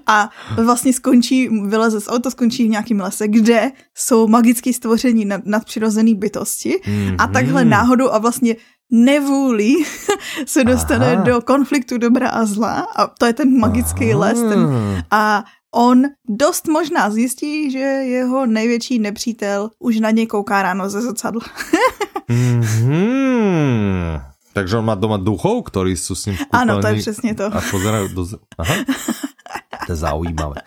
a vlastně skončí, vyleze z auto, skončí v nějakém lese, kde jsou magické stvoření nad, nadpřirozené bytosti mm-hmm. a takhle náhodou a vlastně nevůlí se dostane Aha. do konfliktu dobra a zla a to je ten magický Aha. les ten, a on dost možná zjistí, že jeho největší nepřítel už na něj kouká ráno ze zrcadla. mm-hmm. Takže on má doma duchov, ktorí sú s ním v Ano, to je přesně to. A pozerajú do... Aha. To je zaujímavé.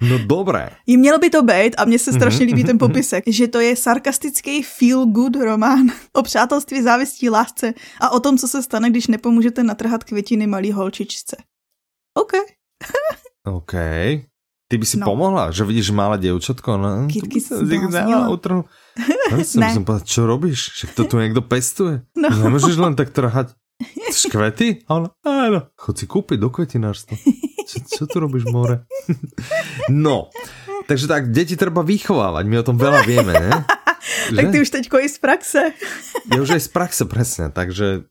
No dobré. I mělo by to být, a mně se strašně líbí ten popisek, že to je sarkastický feel-good román o přátelství, závistí, lásce a o tom, co se stane, když nepomůžete natrhat květiny malý holčičce. OK. OK. Ty by si no. pomohla, že vidíš malé děvčatko, no? Kytky si dala utrhu. No, som, som povedal, čo robíš? Však to tu někdo pestuje. No. Nemůžeš len tak trhať škvety? A ona, áno, chod si kúpiť do kvetinárstva. Čo, čo tu robíš, more? no, takže tak, deti treba vychovávať, my o tom veľa vieme, ne? tak ty už teďko i z praxe. ja už aj z praxe, presne, takže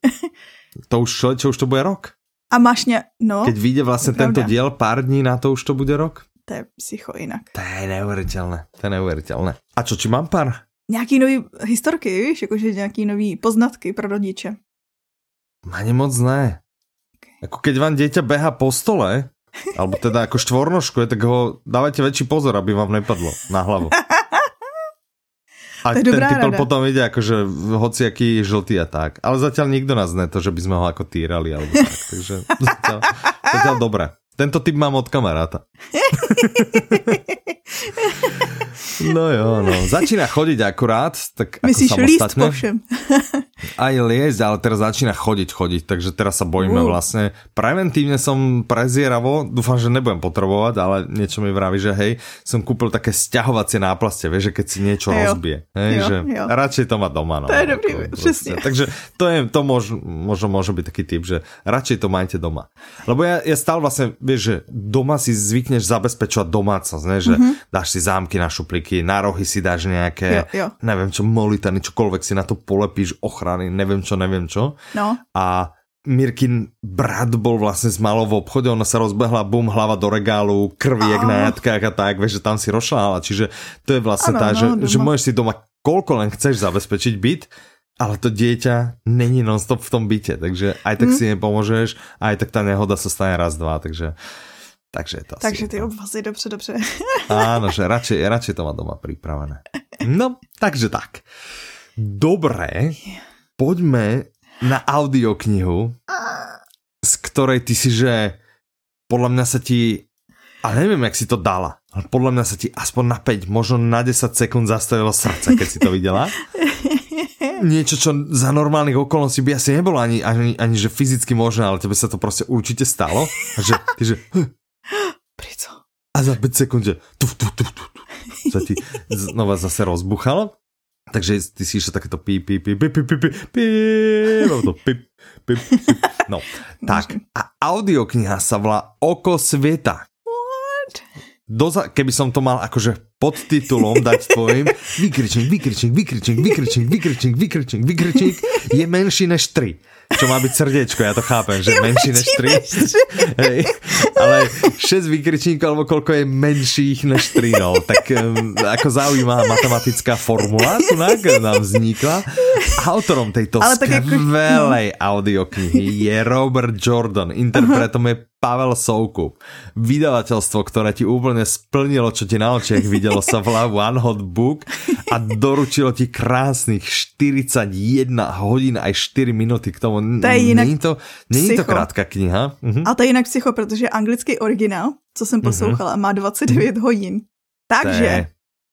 to už, čo, čo už to bude rok. A máš ně, no. Keď vyjde vlastně tento diel pár dní na to už to bude rok? To je psycho jinak. To je neuvěřitelné, to je neuvěřitelné. A čo, či mám pár? Nějaký nový historky, víš, jakože nějaký nový poznatky pro rodiče. Ani moc ne. Okay. Jako keď vám dieťa beha po stole, alebo teda jako štvornožkuje, tak ho dávajte väčší pozor, aby vám nepadlo na hlavu. A ten typl potom ide akože hociaký žltý a tak. Ale zatiaľ nikto nás ne to, že by sme ho ako týrali alebo tak. Takže zatiaľ, zatiaľ dobré. Tento typ mám od kamaráta. No jo, no. Začína chodiť akurát, tak Myslíš ako líst po všem. Aj liezť, ale teraz začína chodiť, chodiť, takže teraz sa bojíme uh. vlastne. Preventívne som prezieravo, dúfam, že nebudem potrebovať, ale niečo mi vraví, že hej, som kúpil také sťahovacie náplastie, vieš, že keď si niečo jo. rozbije, hej, jo, že jo. radšej to má doma. No, to je dobrý, přesně. Takže to je, to mož, možno môže byť taký typ, že radšej to majte doma. Lebo ja, ja stále vlastne, vieš, že doma si zvykneš zabezpečovať domácnosť, ne? že mm-hmm. dáš si zámky na šuplíky, šperky, na rohy si dáš nejaké, jo, jo. neviem čo, molitany, čokoľvek si na to polepíš, ochrany, neviem čo, neviem čo. No. A Mirkin brat bol vlastne s malou v obchode, ona sa rozbehla, bum, hlava do regálu, krviek oh. na jatkách a tak, vieš, že tam si rošláhala, čiže to je vlastne ano, tá, no, že, že môžeš si doma koľko len chceš zabezpečiť byt, ale to dieťa není non-stop v tom byte, takže aj tak hmm. si nepomôžeš, aj tak tá nehoda sa stane raz, dva, takže takže je to Takže ty obvazy, dobře, dobře. Áno, že radšej, radšej to má doma pripravené. No, takže tak. Dobré, poďme na audioknihu, z ktorej ty si, že podľa mňa sa ti Ale neviem, jak si to dala. Ale podľa mňa sa ti aspoň na 5, možno na 10 sekúnd zastavilo srdce, keď si to videla. Niečo, čo za normálnych okolností by asi nebolo ani, ani, ani že fyzicky možné, ale tebe sa to prostě určite stalo. A že, ty, že... A za 5 sekúnd, že... Tuf, tuf, tuf, tuf, sa ti znova zase rozbuchalo. Takže ty si ešte takéto pí, pí, pí, pí, pí, pí, to pí, pí, pí. No, tak. A audiokniha sa volá Oko sveta. What? Doza, keby som to mal akože pod titulom dať tvojim, vykričník, vykričník, vykričník, vykričník, vykričník, vykričník, vykričník, je menší než 3 čo má byť srdiečko, ja to chápem, že je menší než 3. Hej, ale 6 vykričníkov, alebo koľko je menších než 3, no. Tak um, ako zaujímavá matematická formula tu nám vznikla. Autorom tejto ale skvelej ako... no. audioknihy je Robert Jordan, interpretom je Pavel Soukup. Vydavateľstvo, ktoré ti úplne splnilo, čo ti na očiach videlo, sa volá One Hot Book a doručilo ti krásnych 41 hodín aj 4 minuty k tomu. To je jinak není to, není to krátká kniha. Mhm. A to je jinak psycho, protože anglický originál, co jsem mhm. poslouchala, má 29 mhm. hodin. Takže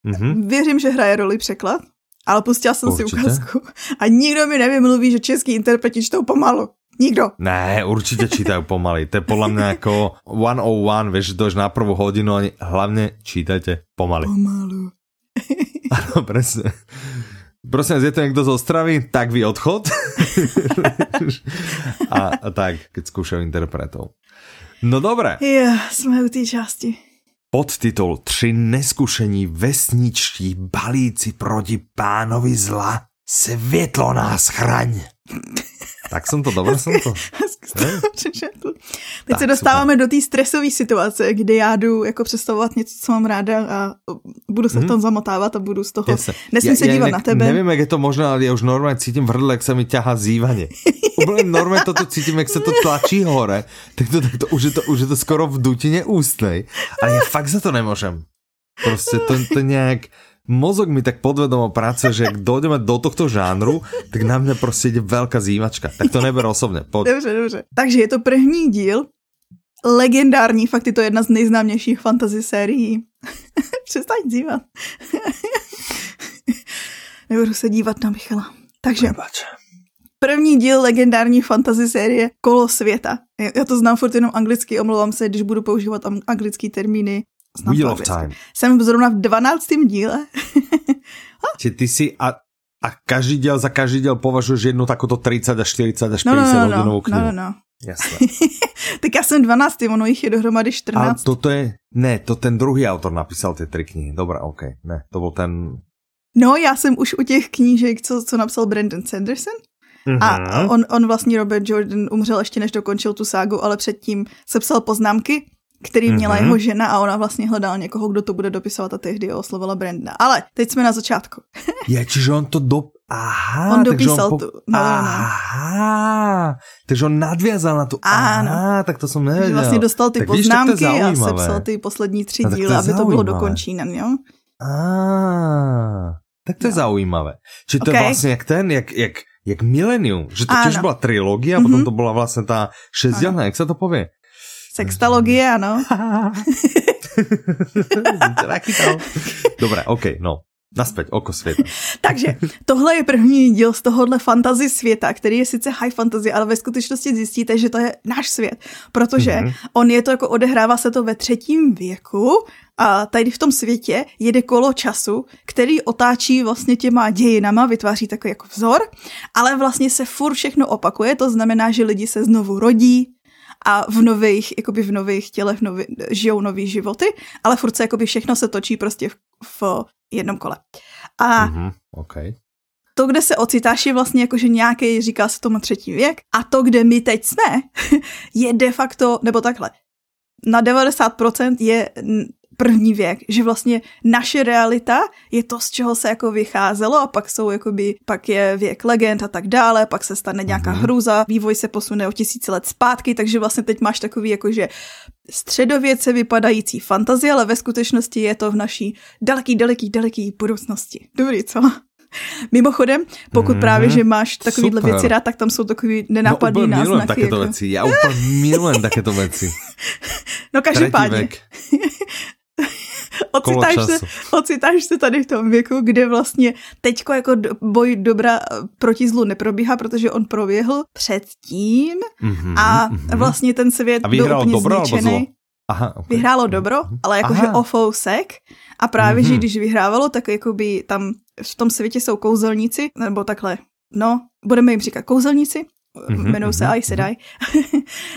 mhm. věřím, že hraje roli překlad, ale pustila jsem Určitě. si ukázku a nikdo mi nevymluví, že český interpreti čtou pomalu. Nikdo. Ne, určite čítajú pomaly. To je podľa mňa ako 101, vieš, to na prvú hodinu, ani hlavne čítajte pomaly. Pomalu. Áno, presne. Prosím je to niekto z Ostravy, tak vy odchod. a, a tak, keď skúšajú interpretov. No dobré. Ja, sme u té části. Podtitul Tři neskušení vesničtí balíci proti pánovi zla. Světlo nás chraň. Tak jsem to, dobře jsem to. Teď tak, se dostáváme super. do té stresové situace, kdy já jdu jako představovat něco, co mám ráda a budu se hmm. v mhm. tom zamotávat a budu z toho, Jasne. nesmím ja, se dívat na tebe. Nevím, jak je to možné, ale já už normálně cítím v hrdle, jak se mi ťahá zývaně. Úplně normálně toto cítím, jak se to tlačí hore, tak to, tak to, už, je to, už je to skoro v dutině ústnej, ale já fakt za to nemůžem. Prostě to, to nějak mozog mi tak podvedomo pracuje, že ak dojdeme do tohto žánru, tak na mě prostě jde velká zývačka. Tak to neber osobně. Pojď. Dobře, dobře. Takže je to první díl, legendární, fakt je to jedna z nejznámějších fantasy sérií. Přestaň dívat. Nebudu se dívat na Michala. Takže první díl legendární fantasy série Kolo světa. Já to znám furt jenom anglicky, omlouvám se, když budu používat anglické termíny. Wheel of Time. Jsem zrovna v 12. díle. Či ty si a, a každý díl za každý díl považuješ jednu takovou 30 až 40 až 50 no, no, no, hodinovou no, knihu. No, no, no. Jasné. tak já jsem 12, ono jich je dohromady 14. A toto je, ne, to ten druhý autor napísal ty tři knihy. Dobrá, OK, ne, to byl ten... No, já jsem už u těch knížek, co, co napsal Brandon Sanderson. Mm-hmm. A mhm. on, on vlastně Robert Jordan umřel ještě než dokončil tu ságu, ale předtím sepsal poznámky který měla mm-hmm. jeho žena a ona vlastně hledala někoho, kdo to bude dopisovat a tehdy oslovila Brenda. Ale teď jsme na začátku. Je, čiže on to do... Aha, on dopísal on po... tu. No, Aha, takže on nadvězal na tu. Ano. Aha, tak to jsem nevěděl. Vlastně dostal ty tak poznámky víš, a sepsal ty poslední tři no, díly, aby to bylo dokončené, jo? Ah, tak to je no. zaujímavé. Či to okay. je vlastně jak ten, jak, jak, jak Millennium, že to těž byla trilogie a potom mm-hmm. to byla vlastně ta šestdělná, jak se to pově? Sextalogie, ano. Dobré, OK, no. Naspäť, oko světa. Takže tohle je první díl z tohohle fantasy světa, který je sice high fantasy, ale ve skutečnosti zjistíte, že to je náš svět, protože mm-hmm. on je to jako odehrává se to ve třetím věku a tady v tom světě jede kolo času, který otáčí vlastně těma dějinama, vytváří takový jako vzor, ale vlastně se furt všechno opakuje, to znamená, že lidi se znovu rodí, a v nových, jakoby v nových tělech nový, žijou nový životy, ale furt se jakoby všechno se točí prostě v, v jednom kole. A mm-hmm, okay. to, kde se ocitáš, je vlastně jakože nějaký, říká se tomu třetí věk, a to, kde my teď jsme, je de facto, nebo takhle, na 90% je první věk, že vlastně naše realita je to, z čeho se jako vycházelo a pak jsou jakoby, pak je věk legend a tak dále, pak se stane nějaká mm-hmm. hrůza, vývoj se posune o tisíce let zpátky, takže vlastně teď máš takový jakože středověce vypadající fantazie, ale ve skutečnosti je to v naší daleký, daleký, daleký budoucnosti. Dobrý, co? Mimochodem, pokud mm, právě, že máš takovýhle super. věci rád, tak tam jsou takový nenápadný no, náznaky. milujem takéto jako... věci, já úplně milujem takéto věci. No každopádně. ocitáš, se, ocitáš se tady v tom věku, kde vlastně teďko jako boj dobra proti zlu neprobíhá, protože on proběhl předtím mm-hmm, a mm-hmm. vlastně ten svět a byl úplně dobro, zničený. Aha, okay. Vyhrálo dobro, mhm. ale jakože o fousek a právě, mm-hmm. že když vyhrávalo, tak jakoby tam v tom světě jsou kouzelníci, nebo takhle, no, budeme jim říkat kouzelníci, mm-hmm, jmenují se mm-hmm. Aes Sedai,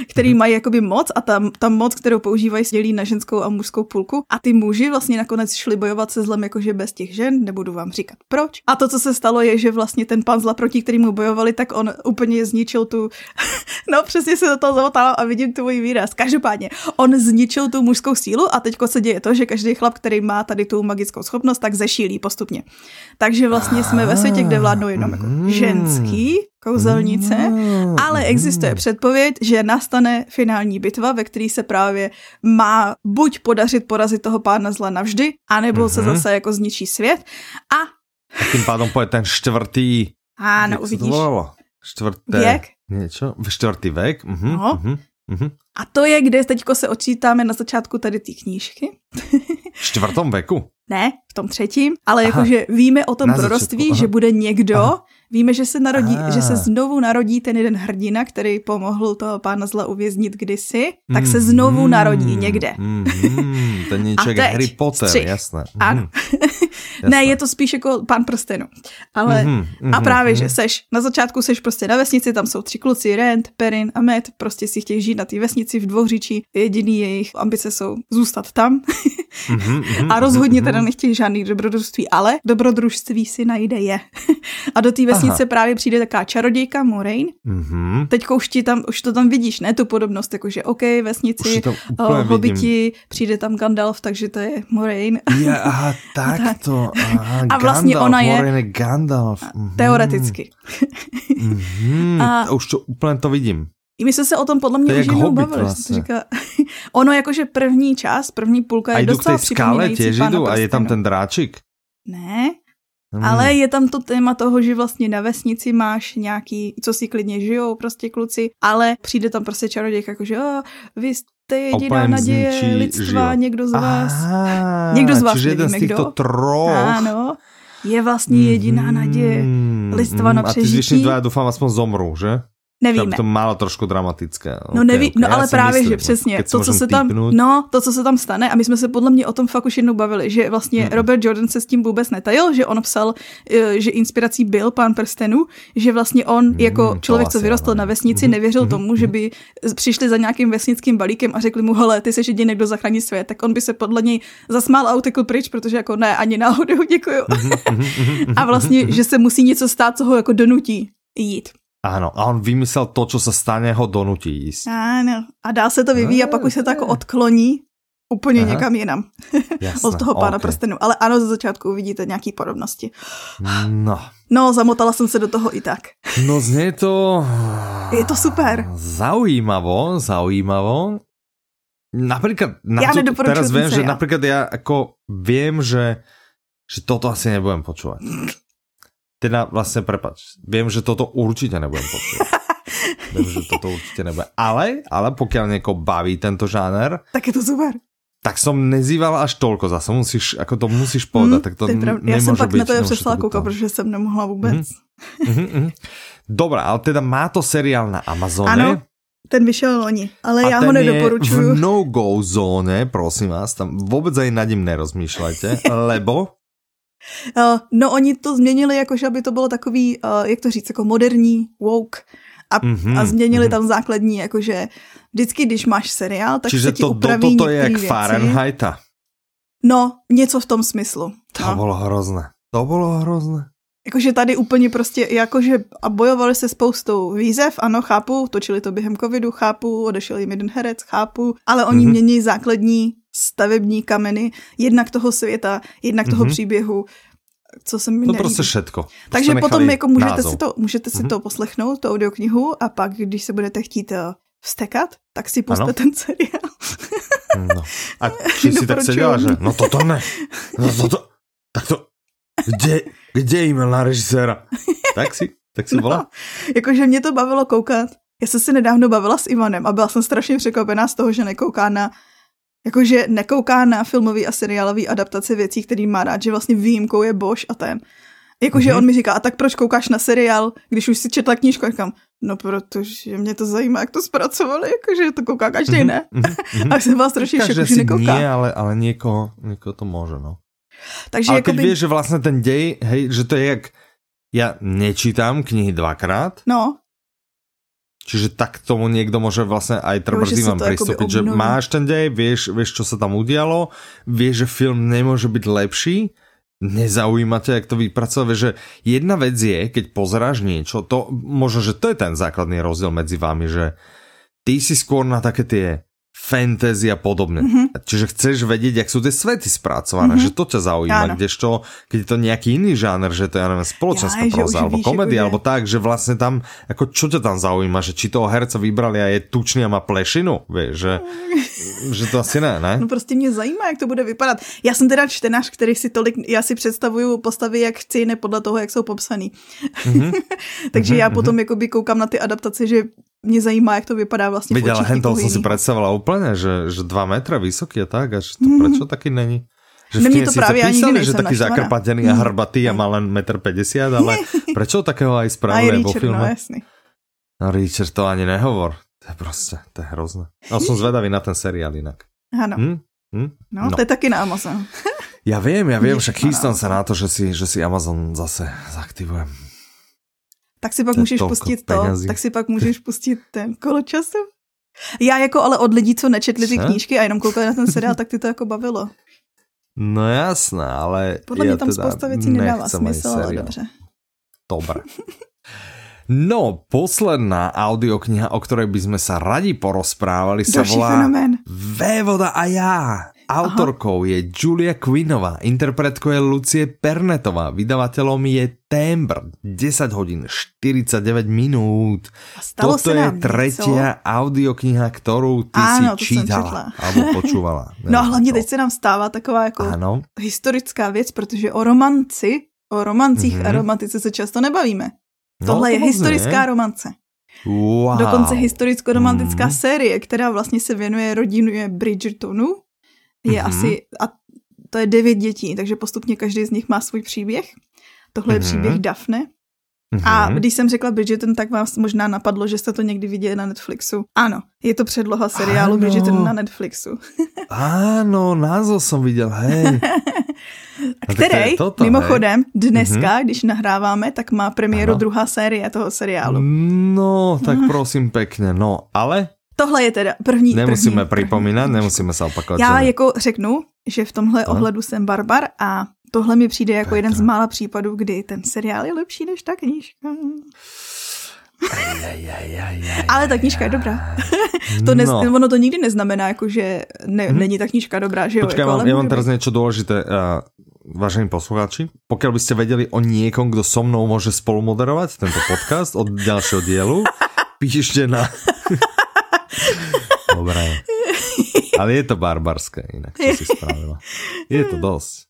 který mm-hmm. mají jakoby moc a ta, ta moc, kterou používají, se dělí na ženskou a mužskou půlku a ty muži vlastně nakonec šli bojovat se zlem jakože bez těch žen, nebudu vám říkat proč. A to, co se stalo, je, že vlastně ten pan zla, proti kterému bojovali, tak on úplně zničil tu, no přesně se do toho zamotávám a vidím tvůj výraz. Každopádně, on zničil tu mužskou sílu a teďko se děje to, že každý chlap, který má tady tu magickou schopnost, tak zešílí postupně. Takže vlastně jsme ve světě, kde vládnou jenom jako mm. ženský kouzelnice, mm. ale existuje předpověď, že nastane finální bitva, ve které se právě má buď podařit porazit toho pána zla navždy, anebo mm-hmm. se mhm. zase jako zničí svět a... A tím pádem pojede ten čtvrtý... Ano, uvidíš. Čtvrté... Věk? Něco? Čtvrtý věk? Mhm, no. mhm. Mm-hmm. A to je, kde teďko se očítáme na začátku tady ty knížky. v čtvrtom věku? Ne, v tom třetím, ale jakože víme o tom proroctví, že bude někdo, Aha. Víme, že se narodí, ah. že se znovu narodí ten jeden hrdina, který pomohl toho pána zla uvěznit kdysi, tak se znovu mm, narodí někde. Mm, mm, ten něček Harry Potter, střih. jasné. Ano. ne, je to spíš jako pán prstenu. Ale mm, mm, a právě, mm, že seš, na začátku seš prostě na vesnici, tam jsou tři kluci, Rent, Perin a Matt, prostě si chtějí žít na té vesnici v dvouříčí, jediný jejich ambice jsou zůstat tam. mm, mm, a rozhodně teda nechtějí žádný dobrodružství, ale dobrodružství si najde je. a do té vesnice Aha. právě přijde taká čarodějka Moraine. Mm-hmm. Teď už, ti tam, už to tam vidíš, ne tu podobnost, jakože OK, vesnici, uh, hobiti, přijde tam Gandalf, takže to je Moraine. Je, aha, tak, tak. to. Aha, a vlastně Gandalf, ona je... Moraine Gandalf. Mm-hmm. Teoreticky. mm-hmm. a už to úplně to vidím. I my jsme se o tom podle mě už jednou bavili. Vlastně. Říká, ono jakože první čas, první půlka je docela připomínající a je tam ten dráčik. Ne, Hmm. Ale je tam to téma toho, že vlastně na vesnici máš nějaký, co si klidně žijou prostě kluci, ale přijde tam prostě čaroděj, jako že oh, vy jste jediná naděje lidstva, žijou. někdo z vás, Aha, někdo z vás, čiže jeden z těchto troch. Ano, je vlastně jediná naděje hmm, lidstva na přežití. A ty dva, doufám, aspoň zomrou, že? Nevíme. to málo trošku dramatické. No, okay, neví, okay. no ale právě, myslím, že přesně, to co, se tam, no, to, co se tam stane, a my jsme se podle mě o tom fakt už jednou bavili, že vlastně hmm. Robert Jordan se s tím vůbec netajil, že on psal, eh, že inspirací byl pán prstenů, že vlastně on hmm, jako člověk, co vyrostl na vesnici, hmm. nevěřil hmm. tomu, že by přišli za nějakým vesnickým balíkem a řekli mu, hele, ty se jediný, kdo zachrání svět, tak on by se podle něj zasmál a utekl pryč, protože jako ne, ani náhodou, děkuju. a vlastně, že se musí něco stát, co ho jako donutí jít. Áno, a on vymyslel to, čo sa stane, ho donutí jíst. Áno, a dál se to vyvíjí a pak už se to jako odkloní úplně Aha. někam jinam. Jasné, Od toho pána okay. prstenu. Ale ano, ze začátku uvidíte nějaký podobnosti. No. No, zamotala jsem se do toho i tak. No zně to... Je to super. Zaujímavo, zaujímavo. Napríklad, na ja to, teraz viem, že napríklad ja ako viem, že, že toto asi nebudem počúvať. Teda vlastně prepač, vím, že toto určitě nebudem počuť. vím, že toto určitě nebude. Ale, ale pokud někoho baví tento žáner, tak je to super. Tak som nezýval až tolko, zase musíš, jako to musíš povedat, hmm, tak to, to Já jsem pak být, na to je přešla koukat, protože jsem nemohla vůbec. Mm-hmm, mm-hmm. Dobrá, ale teda má to seriál na Amazone. Ano, ten vyšel loni, ale a já ho nedoporučuju. v no-go zóně, prosím vás, tam vůbec ani nad ním nerozmýšlejte, lebo no oni to změnili jakože, aby to bylo takový, uh, jak to říct, jako moderní, woke a, mm-hmm, a změnili mm-hmm. tam základní, jakože vždycky, když máš seriál, tak Čiže se ti to, upraví to, to je jak věci. Fahrenheita. No, něco v tom smyslu. To no. bylo hrozné. To bylo hrozné. Jakože tady úplně prostě, jakože a bojovali se spoustou výzev, ano, chápu, točili to během covidu, chápu, odešel jim jeden herec, chápu, ale oni mm-hmm. mění základní stavební kameny, jednak toho světa, jednak mm-hmm. toho mhm. příběhu, co se mi To prostě všetko. Takže potom jako můžete si to, můžete si mm-hmm. to poslechnout, tu audioknihu a pak, když se budete chtít uh, vstekat, tak si puste ten seriál. no. A či si tak seděla, že no toto ne. No toto, tak to, kde, kde e-mail na režiséra? tak si, tak si volá? No, jakože mě to bavilo koukat. Já jsem si nedávno bavila s Ivanem a byla jsem strašně překvapená z toho, že nekouká na jakože nekouká na filmový a seriálový adaptace věcí, který má rád, že vlastně výjimkou je Bosch a ten. Jakože mm-hmm. on mi říká, a tak proč koukáš na seriál, když už si četla knížku? A říkám, no protože mě to zajímá, jak to zpracovali, jakože to kouká každý, mm-hmm. ne? Mm-hmm. a jsem byla strašně však, že nekouká. Nie, ale, ale někoho, někoho to může, no. Takže ale jakoby... keď vieš, že vlastně ten děj, hej, že to je jak, ja nečítam knihy dvakrát, no. Čiže tak k tomu niekto môže vlastne aj treba no, pristúpiť, že máš ten dej, vieš, vieš, čo sa tam udialo, vieš, že film nemôže byť lepší, nezaujíma ťa, jak to vypracovať, že jedna vec je, keď pozeráš niečo, to možno, že to je ten základný rozdiel medzi vami, že ty si skôr na také tie fantasy a podobne. Mm-hmm. Čiže chceš vedieť, jak sú tie svety spracované, mm-hmm. že to ťa zaujíma, Áno. kdežto, keď je to nejaký iný žáner, že to je, ja neviem, spoločenská ja, proza, alebo komédia, alebo tak, že vlastne tam, ako čo ťa tam zaujíma, že či toho herca vybrali a je tučný a má plešinu, vieš, že, že to asi ne, ne? No prostě mě zajímá, jak to bude vypadat. Já jsem teda čtenář, který si tolik, já si představuju postavy, jak chci, ne podle toho, jak jsou popsaný. Mm-hmm. Takže mm-hmm. já potom mm-hmm. jakoby koukám na ty adaptace, že mě zajímá, jak to vypadá vlastně Viděl, Hentol jsem si představila úplně, že, že dva metra vysoký a tak, a že to mm. proč taky není? Že v to právě ani písali, že taký zakrpatený a mhm. hrbatý a má len 1,50 m, ale proč takého aj spravili vo filme? No, jasný. No Richard, to ani nehovor. To je prostě, to je hrozné. No jsem zvedavý na ten seriál jinak. Ano. Hm? Hm? No, no, to je taky na Amazon. ja vím, ja vím, však chystám se na to, že si, že si Amazon zase zaktivujem. Tak si pak to můžeš pustit penězí. to, tak si pak můžeš pustit ten kolo času. Já jako ale od lidí, co nečetli ty knížky a jenom koukali na ten seriál, tak ty to jako bavilo. No jasné, ale Podle mě tam spousta věcí nedává smysl, ale dobře. Dobre. No, posledná audiokniha, o ktorej by sme sa radi porozprávali, sa Další volá fenomén. Vévoda a já. Autorkou Aha. je Julia Quinnová, interpretkou je Lucie Pernetová, vydavateľom je Tembr, 10 hodín 49 minút. Stalo Toto je tretia co? audiokniha, ktorú ty Áno, si čítala alebo počúvala. no a hlavně teď se nám stává taková jako Áno. historická věc, protože o romanci, o romancích mm-hmm. a romantice se často nebavíme. No, Tohle je historická ne? romance. Wow. Dokonce historicko-romantická mm. série, která vlastně se věnuje rodině Bridgertonu, je mm-hmm. asi, a to je devět dětí, takže postupně každý z nich má svůj příběh. Tohle mm-hmm. je mhm. příběh Daphne. Mm-hmm. A když jsem řekla Bridgerton, tak vás možná napadlo, že jste to někdy viděli na Netflixu. Ano, je to předloha seriálu ano. Bridgerton na Netflixu. ano, názov jsem viděl, hej. Který, toto, mimochodem, hej. dneska, mm-hmm. když nahráváme, tak má premiéru ano. druhá série toho seriálu. No, tak prosím pěkně, no, ale Tohle je teda první. Nemusíme první, připomínat, první. nemusíme se opakovat. Já že... jako řeknu, že v tomhle no. ohledu jsem barbar a tohle mi přijde jako Petra. jeden z mála případů, kdy ten seriál je lepší než ta knížka. Ale ta knížka je dobrá. to ne, no. Ono to nikdy neznamená, jako, že ne, hmm. není ta knížka dobrá. Že jo, Počkej, jako, mám, já mám teraz něco důležité. Uh, vážení poslucháči, pokud byste věděli o někom, kdo so mnou může spolumoderovat tento podcast od dalšího dielu, píšte na Dobré. Ale je to barbarské inak, čo si spravila. Je to dosť.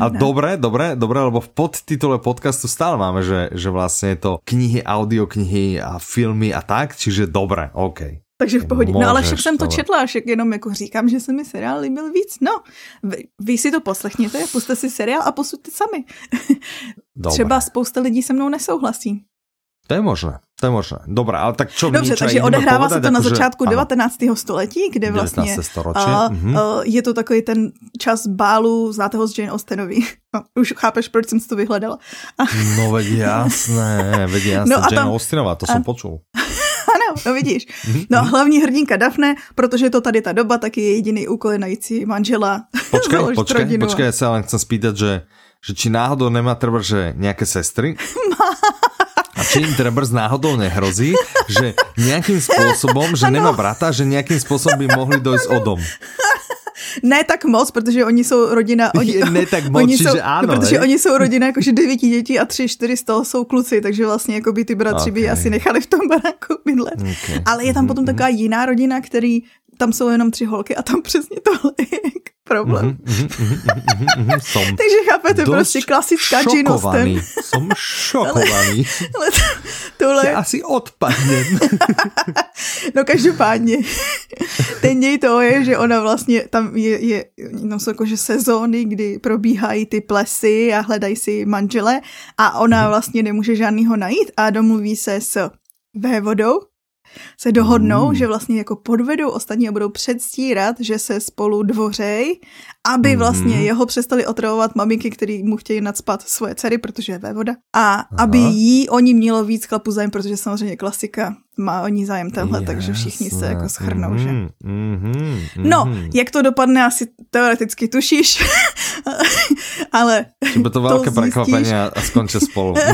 A dobré, dobré, dobré, lebo v podtitule podcastu stále máme, že, že vlastně je to knihy, audioknihy a filmy a tak, čiže dobré, OK. Takže v pohodě. No ale však jsem to četla, však jenom jako říkám, že se mi seriál líbil víc. No, vy, vy si to poslechněte, puste si seriál a posuďte sami. Třeba spousta lidí se mnou nesouhlasí. To je možné, to je možné. Dobré, ale tak čo Dobře, takže odehrává se to na začátku že... 19. století, kde vlastně a, mm-hmm. uh, je to takový ten čas bálu, znáte ho z Jane Austenový. No, už chápeš, proč jsem to vyhledala. no veď jasné, veď jasné, no a Jane tam, Austenová, to a, jsem počul. ano, no vidíš. Mhm, no a mhm. hlavní hrdinka Daphne, protože je to tady ta doba, tak je jediný úkol najít manžela. Počkej, počkej, rodinu. počkej, já se ale chcem spýtať, že, že či náhodou nemá třeba, že nějaké sestry? Má. Či im brz náhodou nehrozí, že nejakým spôsobom, že nemá brata, že nejakým spôsobom by mohli dojsť o dom. Ne tak moc, protože oni jsou rodina... Oni, ne tak moc, oni jsou, áno, Protože hej? oni jsou rodina jakože devíti dětí a tři, čtyři z toho jsou kluci, takže vlastně jako by ty bratři okay. by asi nechali v tom baráku bydlet. Okay. Ale je tam potom mm-hmm. taková jiná rodina, který tam jsou jenom tři holky a tam přesně tohle je problém. Mm-hmm, mm-hmm, mm-hmm, som Takže chápete, prostě klasická Austen. Som šokovaný. ale to, tohle... Se asi odpadne. no každopádně. Ten děj toho je, že ona vlastně, tam je, je no jsou jakože sezóny, kdy probíhají ty plesy a hledají si manžele a ona vlastně nemůže žádnýho najít a domluví se s vévodou, se dohodnou, mm. že vlastně jako podvedou ostatní a budou předstírat, že se spolu dvořej, aby mm. vlastně jeho přestali otravovat maminky, který mu chtějí nadspat svoje dcery, protože je vévoda. A Aha. aby jí oni mělo víc chlapu zájem, protože samozřejmě klasika má o ní zájem tenhle, takže všichni se jako schrnou, mm, že? Mm, mm, no, mm. jak to dopadne, asi teoreticky tušíš, ale Že by to velké překvapení a skončí spolu.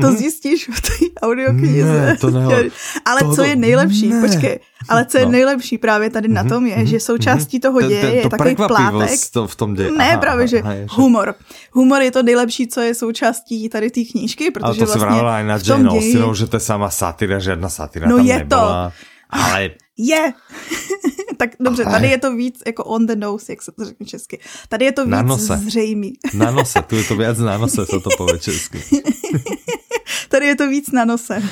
To mm. zjistíš v té audioknize. Ne, to ne, ale to, co je nejlepší, ne. počkej, ale co je no. nejlepší právě tady na mhm, tom je, mm-hmm. že součástí toho děje je takový plátek. To v tom děje. Ne, aha, právě, že aha, humor. Humor je to nejlepší, co je součástí tady té knížky, protože ale to vlastně si vrala i na Jane že to je sama satyra, žádná satyra no tam je nebyla. To. Ale... Je. tak dobře, tady je to víc jako on the nose, jak se to řekne česky. Tady je to víc na nose. zřejmý. na nose, tu je to víc na nose, se to pově česky. tady je to víc na nose.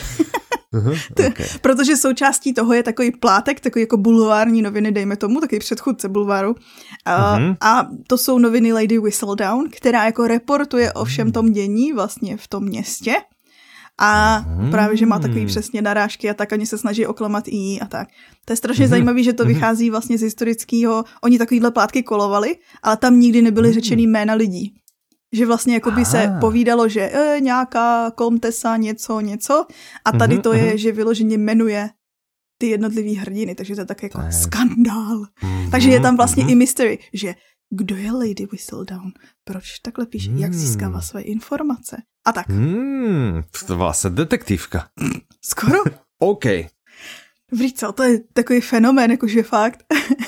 Uh-huh, okay. Protože součástí toho je takový plátek, takový jako bulvární noviny, dejme tomu, takový předchůdce bulváru. A, uh-huh. a to jsou noviny Lady Whistledown, která jako reportuje o všem tom dění vlastně v tom městě. A hmm. právě, že má takový přesně narážky a tak, oni se snaží oklamat i jí a tak. To je strašně hmm. zajímavé, že to mhm. vychází vlastně z historického, oni takovýhle plátky kolovali, ale tam nikdy nebyly hmm. řečený jména lidí. Že vlastně jako by se povídalo, že e, nějaká komtesa, něco, něco. A tady mm-hmm, to je, že vyloženě jmenuje ty jednotlivý hrdiny, takže to je tak jako tak. skandál. Takže je tam vlastně i mystery, že kdo je Lady Whistledown, proč takhle píše, mm. jak získává své informace a tak. Mm, to vlastně detektivka. Skoro. OK. Co? To je takový fenomén, jakože fakt.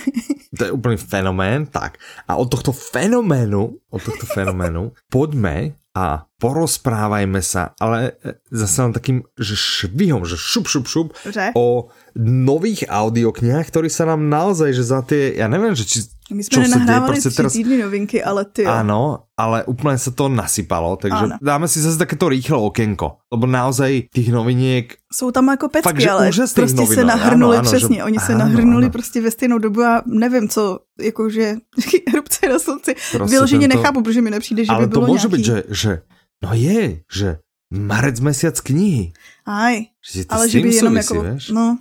to je úplný fenomén, tak. A od tohto fenoménu, od tohto fenoménu, poďme a porozprávajme sa, ale e, zase len takým že švihom, že šup, šup, šup, že? o nových audioknihách, ktorí sa nám naozaj, že za tie, ja neviem, že či my jsme nenahrávali tři teraz... týdny novinky, ale ty Ano, ale úplně se to nasypalo, takže ano. dáme si zase takéto rýchle okénko, lebo naozaj těch noviniek... Jsou tam jako pecky, fakt, ale prostě novinách. se nahrnuli, ano, ano, přesně, že... oni se ano, nahrnuli ano. prostě ve stejnou dobu a nevím co, jakože erupce na slunci, prostě vyloženě tento... nechápu, protože mi nepřijde, že ale by bylo to může nějaký... být, že, že no je, že marec mesiac knihy. Aj, že ale že by jenom souvisí, jako, vieš? no,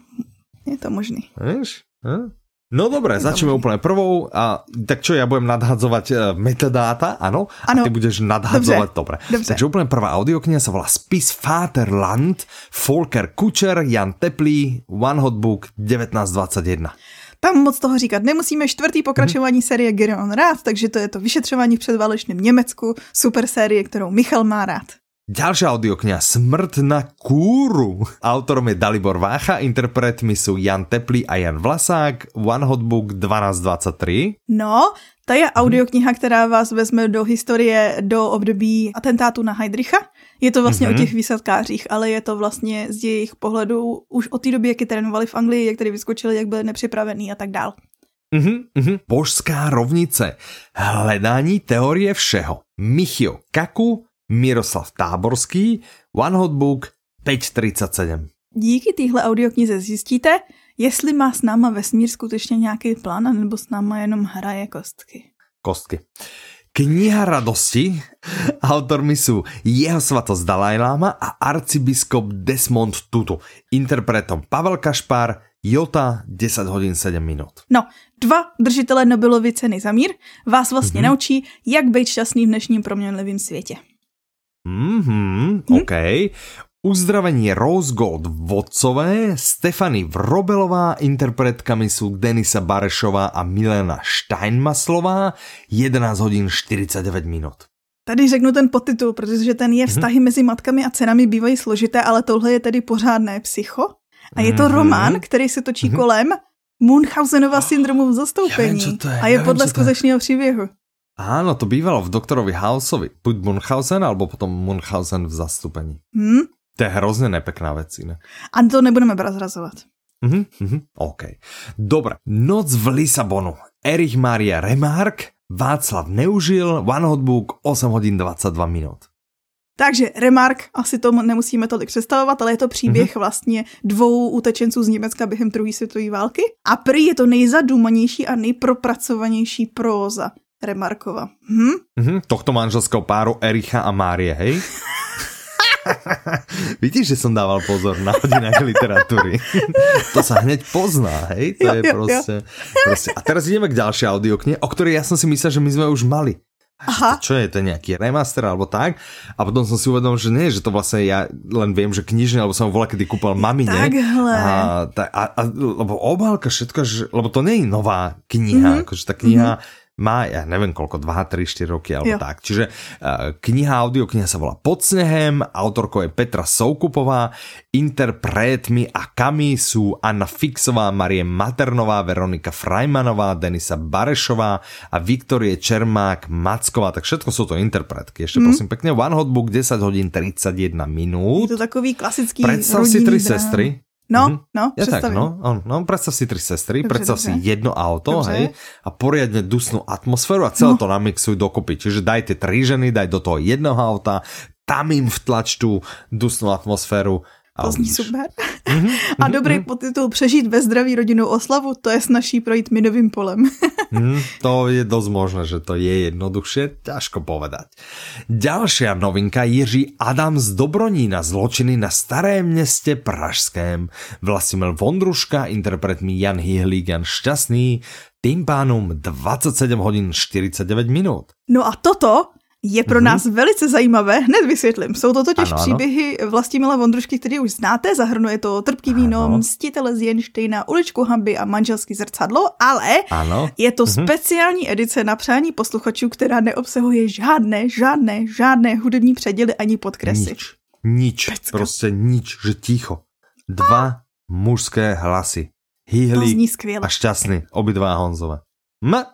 je to možný. Víš? Hm? No dobré, začneme úplně prvou. A tak čo, ja budem nadhadzovať uh, metadáta, ano? ano? A ty budeš nadhadzovať, dobre. Dobře. Takže úplně prvá audiokniha sa volá Spis Vaterland, Volker Kučer, Jan Teplý, One Hot Book 1921. Tam moc toho říkat nemusíme. Čtvrtý pokračování hmm. série Gideon rád, takže to je to vyšetřování v předválečném Německu. Super série, kterou Michal má rád. Ďalšia audiokňa Smrt na kúru. Autorom je Dalibor Vácha, interpretmi sú Jan Teplý a Jan Vlasák, One Hot Book 1223. No, to je audiokniha, která vás vezme do historie, do období atentátu na Heidricha. Je to vlastně mm-hmm. o mhm. těch výsadkářích, ale je to vlastně z jejich pohledu už od té doby, jak je trénovali v Anglii, jak tady vyskočili, jak byli nepřipravení a tak dál. Mm-hmm, mm-hmm. Božská rovnice. Hledání teorie všeho. Michio Kaku, Miroslav Táborský, One Hot Book 537. Díky téhle audioknize zjistíte, jestli má s náma vesmír skutečně nějaký plán, nebo s náma jenom hraje kostky. Kostky. Kniha radosti, autormi sú jeho svatost Dalaj Lama a arcibiskup Desmond Tutu. Interpretom Pavel Kašpár, Jota, 10 hodin 7 minut. No, dva držitelé Nobelovy ceny za mír vás vlastně mm-hmm. naučí, jak být šťastný v dnešním proměnlivém světě. Mhm, hm? OK. Uzdravení Rose Gold vodcové, Stefany Vrobelová, interpretkami jsou Denisa Barešová a Milena Steinmaslová, 11 hodin 49 minut. Tady řeknu ten podtitul, protože ten je mhm. vztahy mm-hmm. mezi matkami a cenami bývají složité, ale tohle je tedy pořádné psycho. A je to mm-hmm. román, který se točí mm-hmm. kolem Munchausenova syndromu v zastoupení. Vím, to je, a je podle skutečného příběhu. Áno, to bývalo v doktorovi Houseovi. Buď Munchausen, alebo potom Munchausen v zastupení. Hmm? To je hrozně nepekná věc. Ne? A to nebudeme prozrazovat. Mhm, mhm, OK. Dobre. Noc v Lisabonu. Erich Maria Remark, Václav Neužil, One Hotbook, 8 hodin 22 minut. Takže Remark, asi to nemusíme tolik představovat, ale je to příběh mm-hmm. vlastně dvou utečenců z Německa během druhé světové války. A prý je to nejzadumanější a nejpropracovanější próza Remarkova. Hm? Mm-hmm, tohto manželského páru Ericha a Márie, hej? Vidíš, že som dával pozor na hodinách literatúry. to sa hneď pozná, hej? To jo, je jo, proste, jo. proste... A teraz ideme k ďalšej audiokne, o ktorej ja som si myslel, že my sme už mali. Aha. Čo je to nejaký remaster alebo tak? A potom som si uvedomil, že nie, že to vlastne ja len viem, že knižne, lebo som volal, kedy kúpal mamine. Takhle. A, a, a, lebo obálka, všetko, že, lebo to nie je nová kniha, mm-hmm. akože tá kniha mm-hmm má, ja neviem koľko, 2, 3, 4 roky alebo jo. tak. Čiže uh, kniha, kniha sa volá Pod snehem, autorkou je Petra Soukupová, interpretmi a kami sú Anna Fixová, Marie Maternová, Veronika Frajmanová, Denisa Barešová a Viktorie Čermák Macková. Tak všetko sú to interpretky. Ešte mm. prosím pekne, One Hotbook 10 hodín 31 minút. Je to takový klasický Predstav si tri drám. sestry, No, mm-hmm. no, ja tak, no, no, predstav si tri sestry, dobře, predstav dobře. si jedno auto, dobře. hej, a poriadne dusnú atmosféru a celé no. to namixuj dokopy. Čiže daj tie tri ženy, daj do toho jednoho auta, tam im vtlač tú dusnú atmosféru to zní super. Mm-hmm, a dobrý mm-hmm. podtitul Přežít ve zdraví rodinnou oslavu, to je snaží projít minovým polem. mm, to je dosť možné, že to je jednoduchšie, ťažko povedať. Ďalšia novinka Jiří Adam z Dobronína, zločiny na starém městě Pražském. Vlastimil Vondruška, interpret mi Jan Hihlík, Jan Šťastný, tým pánům 27 hodin 49 minut. No a toto je pro mm-hmm. nás velice zajímavé. Hned vysvětlím. Jsou to totiž ano, příběhy Vlastimila Vondrušky, které už znáte. Zahrnuje to Trpký víno, ano. Mstitele z Jenštejna, Uličku Hamby a Manželský zrcadlo, ale ano. je to mm-hmm. speciální edice na přání posluchačů, která neobsahuje žádné, žádné, žádné hudební předěly ani podkresy. Nič. Nič. Pecka. Prostě nič, že ticho. Dva mužské hlasy. Hýhli a šťastný. Obidva Honzové. M.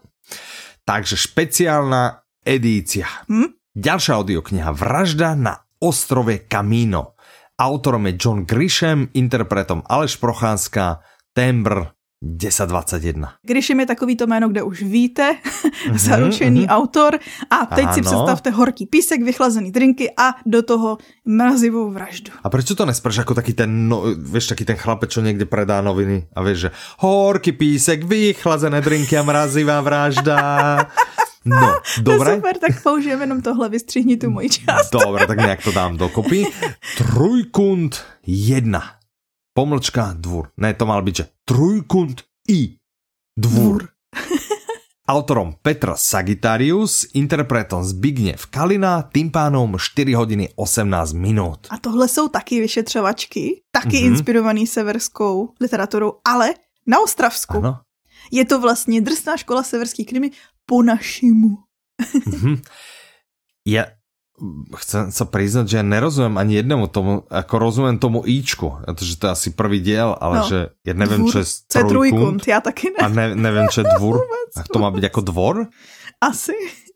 Takže špeciálna edícia. Hm? Ďalšia audiokniha Vražda na ostrove Camino. Autorom je John Grisham, interpretom Aleš Procházka, Tembr 1021. Grisham je takový to jméno, kde už víte, mm-hmm, zaručený mm-hmm. autor a teď ano. si představte horký písek, vychlazený drinky a do toho mrazivou vraždu. A proč to nespravíš jako taký ten, no, vieš, taký ten chlapec, čo někde predá noviny a vieš, že horký písek, vychlazené drinky a mrazivá vražda. No, dobré. super, tak použijeme jenom tohle, vystřihni tu moji část. Dobré, tak nějak to dám dokopy. Trujkund jedna. Pomlčka dvůr. Ne, to mal být, že trujkund i dvůr. dvůr. Autorom Petra Sagittarius, interpretom Zbigněv Kalina, tým pánom 4 hodiny 18 minut. A tohle jsou taky vyšetřovačky, taky mm-hmm. inspirovaný severskou literaturou, ale na Ostravsku. Ano. Je to vlastně drsná škola severský krimi po našimu. mm-hmm. Ja chcem sa priznať, že ja nerozumiem ani jednému tomu, ako rozumiem tomu Ičku, pretože to je asi prvý diel, ale no. že ja neviem, dvůr. čo je trojkund, ja taky ne. A ne, neviem, čo je dvůr. A to má byť ako dvor? Asi.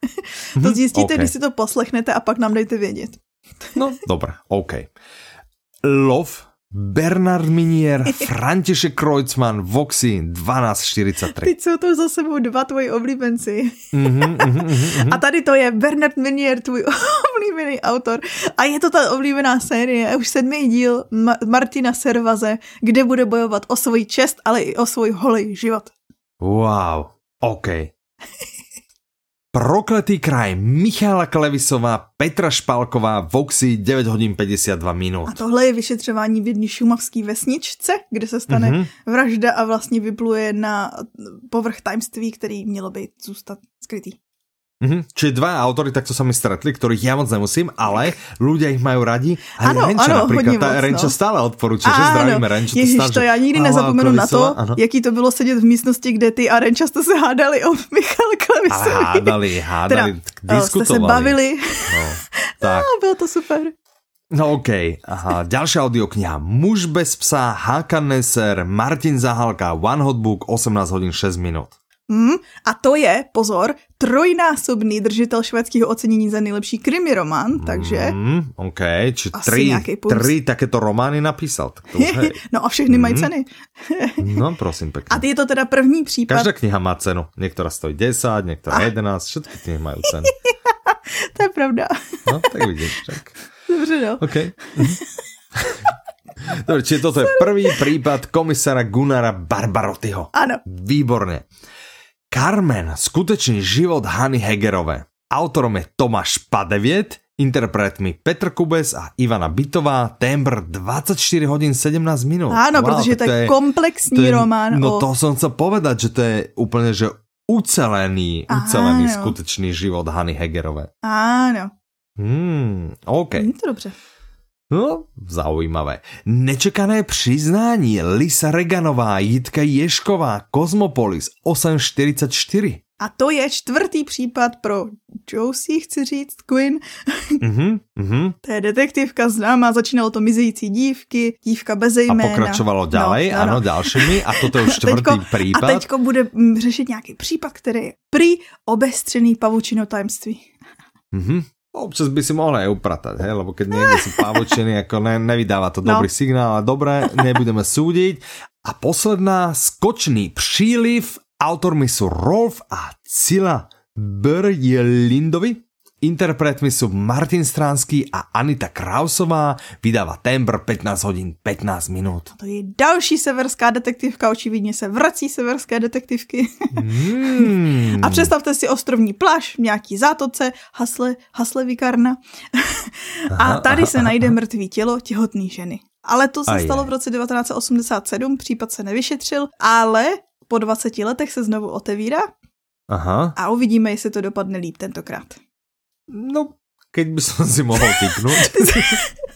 to mhm, zjistíte, okay. když si to poslechnete a pak nám dejte vědět. no, dobré, OK. Love Bernard Minier, František Kreutzmann, Voxy 1243. Teď jsou to za sebou dva tvoji oblíbenci. Mm-hmm, mm-hmm, mm-hmm. A tady to je Bernard Minier, tvůj oblíbený autor. A je to ta oblíbená série, už sedmý díl Ma- Martina Servaze, kde bude bojovat o svůj čest, ale i o svůj holý život. Wow, OK. Prokletý kraj Michála Klevisová, Petra Špalková, Voxy 9 hodin 52 minut. A tohle je vyšetřování v jedné šumavské vesničce, kde se stane mm-hmm. vražda a vlastně vypluje na povrch tajemství, který mělo být zůstat skrytý. Mm-hmm. Čiže dva autory takto sa mi stretli, ktorých ja moc nemusím, ale ľudia ich majú radi. A ano, Renča ano, napríklad, tá moc, Renča no. stále odporúča, že zdravíme Renču. Ježiš, to, to já nikdy nezapomenu na to, ano. jaký to bylo sedět v místnosti, kde ty a Renča jste se hádali o Michal Klevisovi. Ale hádali, hádali, teda, diskutovali. Jste se bavili. No, tak. No, bylo to super. No OK, aha, ďalšia audiokniha Muž bez psa, Hakan Neser, Martin Zahalka, One Hotbook, 18 hodín 6 minút. Mm, a to je, pozor, trojnásobný držitel švédského ocenění za nejlepší krimi román, takže... Mm, OK, či tři, tři takéto romány napísal. Tak to už, no a všechny mm. mají mhm. ceny. no, prosím pěkně. A je to teda první případ. Každá kniha má cenu. Některá stojí 10, některá a... 11, všetky knihy mají cenu. to je pravda. no, tak vidíš. Tak. Dobře, no. OK. Mhm. Dobre, čiže toto je prvý prípad komisara Gunnara Barbarotyho. Áno. Výborne. Carmen, skutečný život Hany Hegerové. Autorom je Tomáš Padeviet, interpretmi Petr Kubes a Ivana Bitová, Tembr 24 hodin 17 minút. Áno, wow, protože to je komplexní to je, román. No o... to som chcel povedať, že to je úplne, že ucelený, ucelený Áno. skutečný život Hany Hegerové. Áno. Hmm, OK. Je to dobře. No, zaujímavé. Nečekané přiznání Lisa Reganová, Jitka Ješková, Cosmopolis 844. A to je čtvrtý případ pro Josie, chci říct, Quinn. Mm-hmm, mm-hmm. To je detektivka známá, začínalo to mizející dívky, dívka bez jména. A pokračovalo dále, no, ano, ano, dalšími a toto je už čtvrtý teďko, případ. A teďko bude mm, řešit nějaký případ, který je prý obestřený pavučino tajemství. Mm-hmm. Občas by si mohla aj upratať, hej? lebo keď niekde sú pavučiny, ako ne, nevydáva to no. dobrý signál, ale dobre, nebudeme súdiť. A posledná, skočný příliv, autormi sú Rolf a Cila Berjelindovi. Interpretmi sú Martin Stránský a Anita Krausová. Vydává Tembr 15 hodin 15 minut. To je další severská detektivka, očividně se vrací severské detektivky. Mm. a představte si ostrovní plaž, nějaký zátoce, hasle, hasle vikarna. a tady se najde mrtvý tělo těhotné ženy. Ale to se stalo v roce 1987, případ se nevyšetřil, ale po 20 letech se znovu otevírá Aha. a uvidíme, jestli to dopadne líp tentokrát. No, keď by som si mohol typnúť.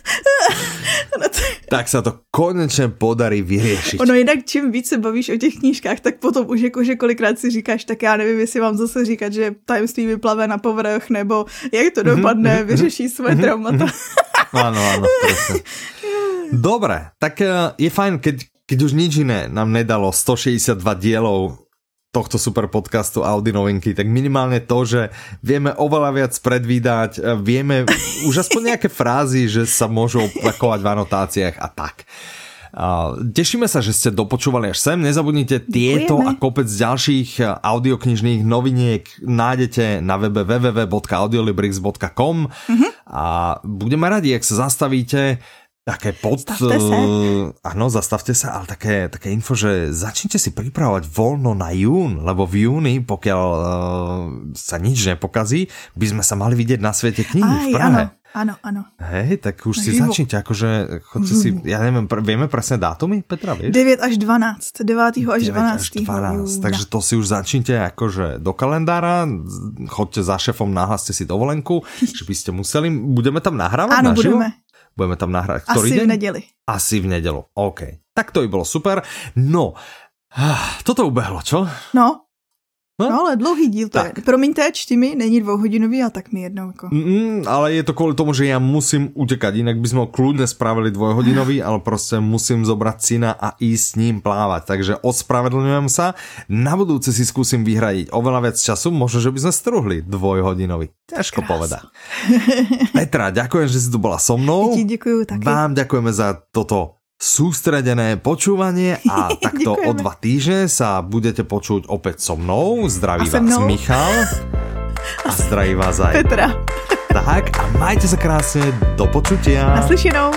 tak sa to konečně podarí vyřešit. Ono jinak čím víc se bavíš o těch knížkách, tak potom už jakože kolikrát si říkáš, tak já nevím, jestli vám zase říkat, že tajemství vyplave na povrch, nebo jak to mhm, dopadne, mm-hmm. vyřeší své mm-hmm. traumata. ano, ano, presne. Dobre, tak eh, je fajn, keď, keď už nič iné nám nedalo 162 dielov tohto super podcastu Audi novinky, tak minimálne to, že vieme oveľa viac predvídať, e, vieme už aspoň nejaké frázy, že sa môžu opakovať v anotáciách a tak. Tešíme sa, že ste dopočúvali až sem. Nezabudnite tieto a kopec ďalších e, audioknižných noviniek nájdete na webe www.audiolibrix.com uh-huh. a budeme radi, ak sa zastavíte Také pod... Zastavte sa. Ano, zastavte sa, ale také, také info, že začnite si pripravovať voľno na jún, lebo v júni, pokiaľ uh, sa nič nepokazí, by sme sa mali vidieť na svete knihy Aj, v Prahe. Áno. Áno, áno. Hej, tak už si začnite, akože, chodte si, ja neviem, vieme presne dátumy, Petra, vieš? 9 až 12, 9 až 12. 12 takže to si už začnite akože do kalendára, chodte za šefom, nahlaste si dovolenku, že by ste museli, budeme tam nahrávať Áno, budeme. Budeme tam nahrať. Ktorý Asi deň? v nedeli. Asi v nedelu. OK. Tak to by bolo super. No, toto ubehlo, čo? No, No? no ale dlouhý díl to tak. je. Promiňte, čti mi, není dvouhodinový a tak mi jedno. Jako. Mm, ale je to kvůli tomu, že já musím utekať, jinak by sme ho kľudne spravili dvojhodinový, ale prostě musím zobrať syna a ísť s ním plávať. Takže ospravedlňujem sa. Na budúce si skúsim vyhradiť oveľa viac času, možno, že by sme struhli dvojhodinový. Ťažko povedať. Petra, ďakujem, že si tu bola so mnou. Ďakujem taky. Vám ďakujeme za toto sústredené počúvanie a takto o dva týždne sa budete počuť opäť so mnou. Zdraví vás mnou. Michal a zdraví vás aj Petra. Tak a majte sa krásne, do počutia. Naslyšenou.